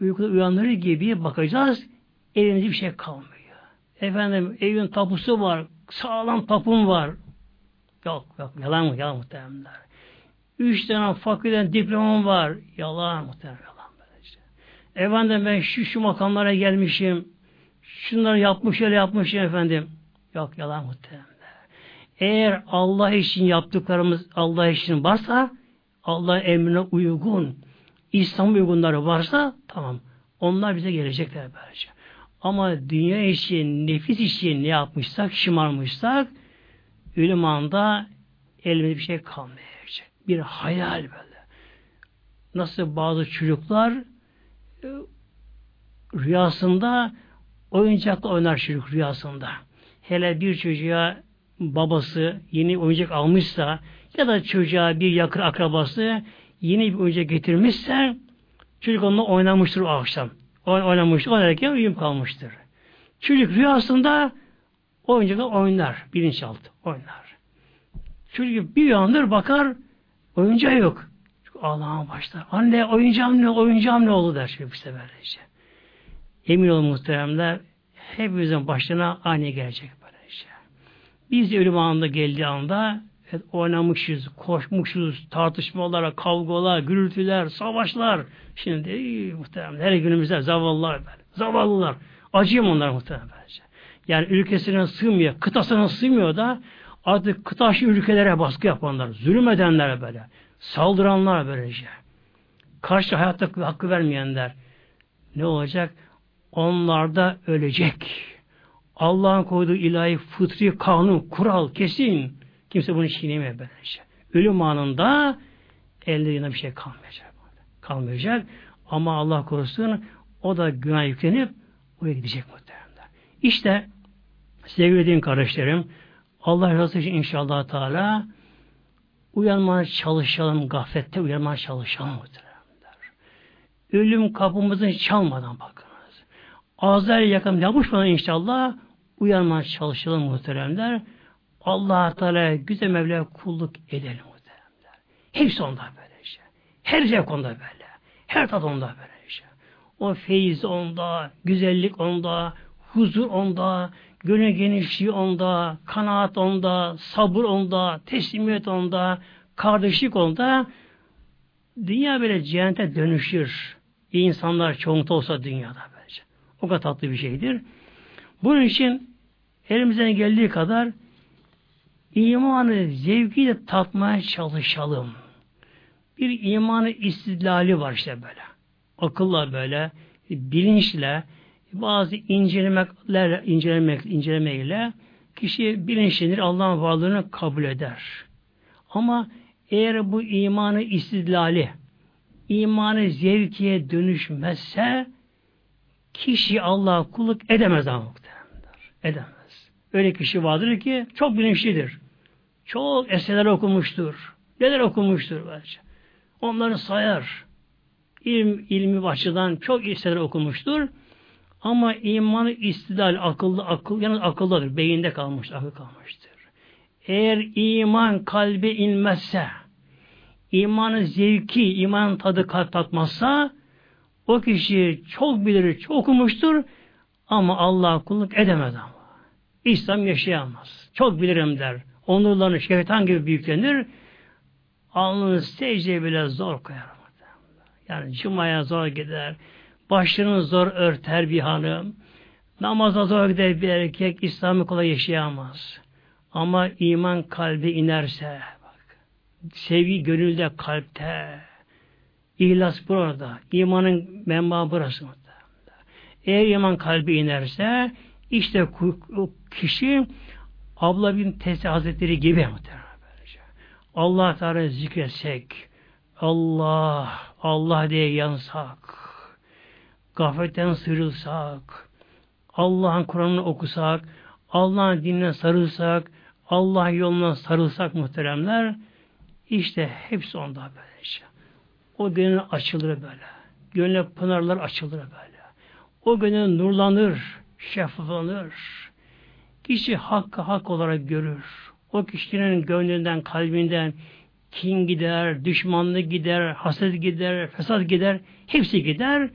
Uykuda uyanları gibi bakacağız. Elimizde bir şey kalmıyor. Efendim evin tapusu var, sağlam tapum var. Yok yok yalan mı? Yalan muhtemelenler. Üç tane fakülden diplomam var. Yalan muhtemelen yalan böylece. Efendim ben şu şu makamlara gelmişim. Şunları yapmış öyle yapmışım efendim. Yok yalan muhtemelen. Eğer Allah için yaptıklarımız Allah için varsa Allah emrine uygun İslam uygunları varsa tamam. Onlar bize gelecekler böylece. Ama dünya için, nefis için ne yapmışsak, şımarmışsak ölüm anda elimizde bir şey kalmayacak. Bir hayal böyle. Nasıl bazı çocuklar e, rüyasında oyuncakla oynar çocuk rüyasında. Hele bir çocuğa babası yeni oyuncak almışsa ya da çocuğa bir yakın akrabası yeni bir oyuncak getirmişse çocuk onunla oynamıştır o akşam. Oynamıştır. Oynarken uyum kalmıştır. Çocuk rüyasında oyuncakla oynar. Bilinçaltı oynar. Çocuk bir uyanır bakar oyuncağı yok. Ağlamaya başlar. Anne oyuncağım ne, oyuncağım ne oldu der çocuk işte böylece. Emin olun muhteremler hepimizin başına aynı gelecek böylece. Biz de ölüm anında geldiği anda evet, oynamışız, koşmuşuz, tartışmalar, kavgalar, gürültüler, savaşlar. Şimdi iyi, muhteremler her günümüzde zavallılar böyle. Zavallılar. Acıyım onlar muhterem böylece. Yani ülkesine sığmıyor, kıtasına sığmıyor da artık kıtaşı ülkelere baskı yapanlar, zulüm edenler böyle, saldıranlar böylece. Karşı hayatta hakkı vermeyenler ne olacak? Onlar da ölecek. Allah'ın koyduğu ilahi fıtri kanun, kural kesin. Kimse bunu çiğnemeye böylece. Ölüm anında elde yine bir şey kalmayacak. Kalmayacak. Ama Allah korusun o da günah yüklenip oraya gidecek muhtemelen. İşte sevgili din kardeşlerim Allah razı için inşallah Teala uyanmaya çalışalım, gaflette uyanmaya çalışalım muhtemelen. Ölüm kapımızı çalmadan bakınız. Ağızlar yakın yapışmadan inşallah uyanmaya çalışalım muhteremler. Allah Teala güzel Mevla kulluk edelim muhteremler. Hepsi onda böyle şey. Her şey onda böyle. Her tat onda böyle şey. O feyiz onda, güzellik onda, huzur onda, gönül genişliği onda, kanaat onda, sabır onda, teslimiyet onda, kardeşlik onda. Dünya böyle cehennete dönüşür. İnsanlar çoğunlukta olsa dünyada böylece. O kadar tatlı bir şeydir. Bunun için elimizden geldiği kadar imanı zevkiyle tatmaya çalışalım. Bir imanı istidlali var işte böyle. Akılla böyle, bilinçle, bazı incelemeler, incelemek, incelemeyle kişi bilinçlenir, Allah'ın varlığını kabul eder. Ama eğer bu imanı istidlali, imanı zevkiye dönüşmezse kişi Allah'a kulluk edemez ama muhtemelenler. Edemez. öyle kişi vardır ki çok bilinçlidir. Çok eserler okumuştur. Neler okumuştur bence. Onları sayar. İlm, ilmi açıdan çok eserler okumuştur. Ama imanı istidal, akıllı, akıl, yalnız akıldadır. Beyinde kalmış, akıl kalmıştır. Eğer iman kalbe inmezse, imanın zevki, imanın tadı tatmazsa, o kişi çok bilir, çok okumuştur ama Allah kulluk edemez ama. İslam yaşayamaz. Çok bilirim der. Onurlarını şeytan gibi büyüklenir. Alnını secdeye bile zor koyar. Yani cumaya zor gider. Başını zor örter bir hanım. Namaza zor gider bir erkek. İslam'ı kolay yaşayamaz. Ama iman kalbi inerse, bak, sevgi gönülde, kalpte, ihlas burada, imanın menba burası. Eğer iman kalbi inerse, işte kişi abla bin Teyze Hazretleri gibi Allah Teala zikretsek, Allah, Allah diye yansak, gafletten sıyrılsak, Allah'ın Kur'an'ını okusak, Allah'ın dinine sarılsak, Allah yoluna sarılsak muhteremler, işte hepsi onda böyle. O gönül açılır böyle. Gönül pınarlar açılır böyle. O gönül nurlanır, şeffaflanır. Kişi hakkı hak olarak görür. O kişinin gönlünden, kalbinden kin gider, düşmanlık gider, haset gider, fesat gider, hepsi gider.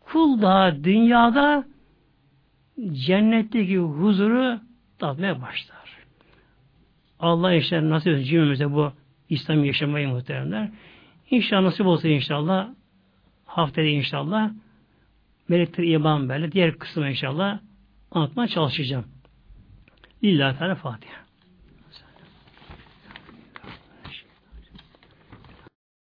Kul da dünyada cennetteki huzuru tatmaya başlar. Allah işte nasip cümlemize bu İslam yaşamayı muhteremler. İnşallah nasip olsa inşallah haftaya inşallah melekler iman böyle diğer kısmı inşallah anlatmaya çalışacağım. Lillahi Teala Fatiha.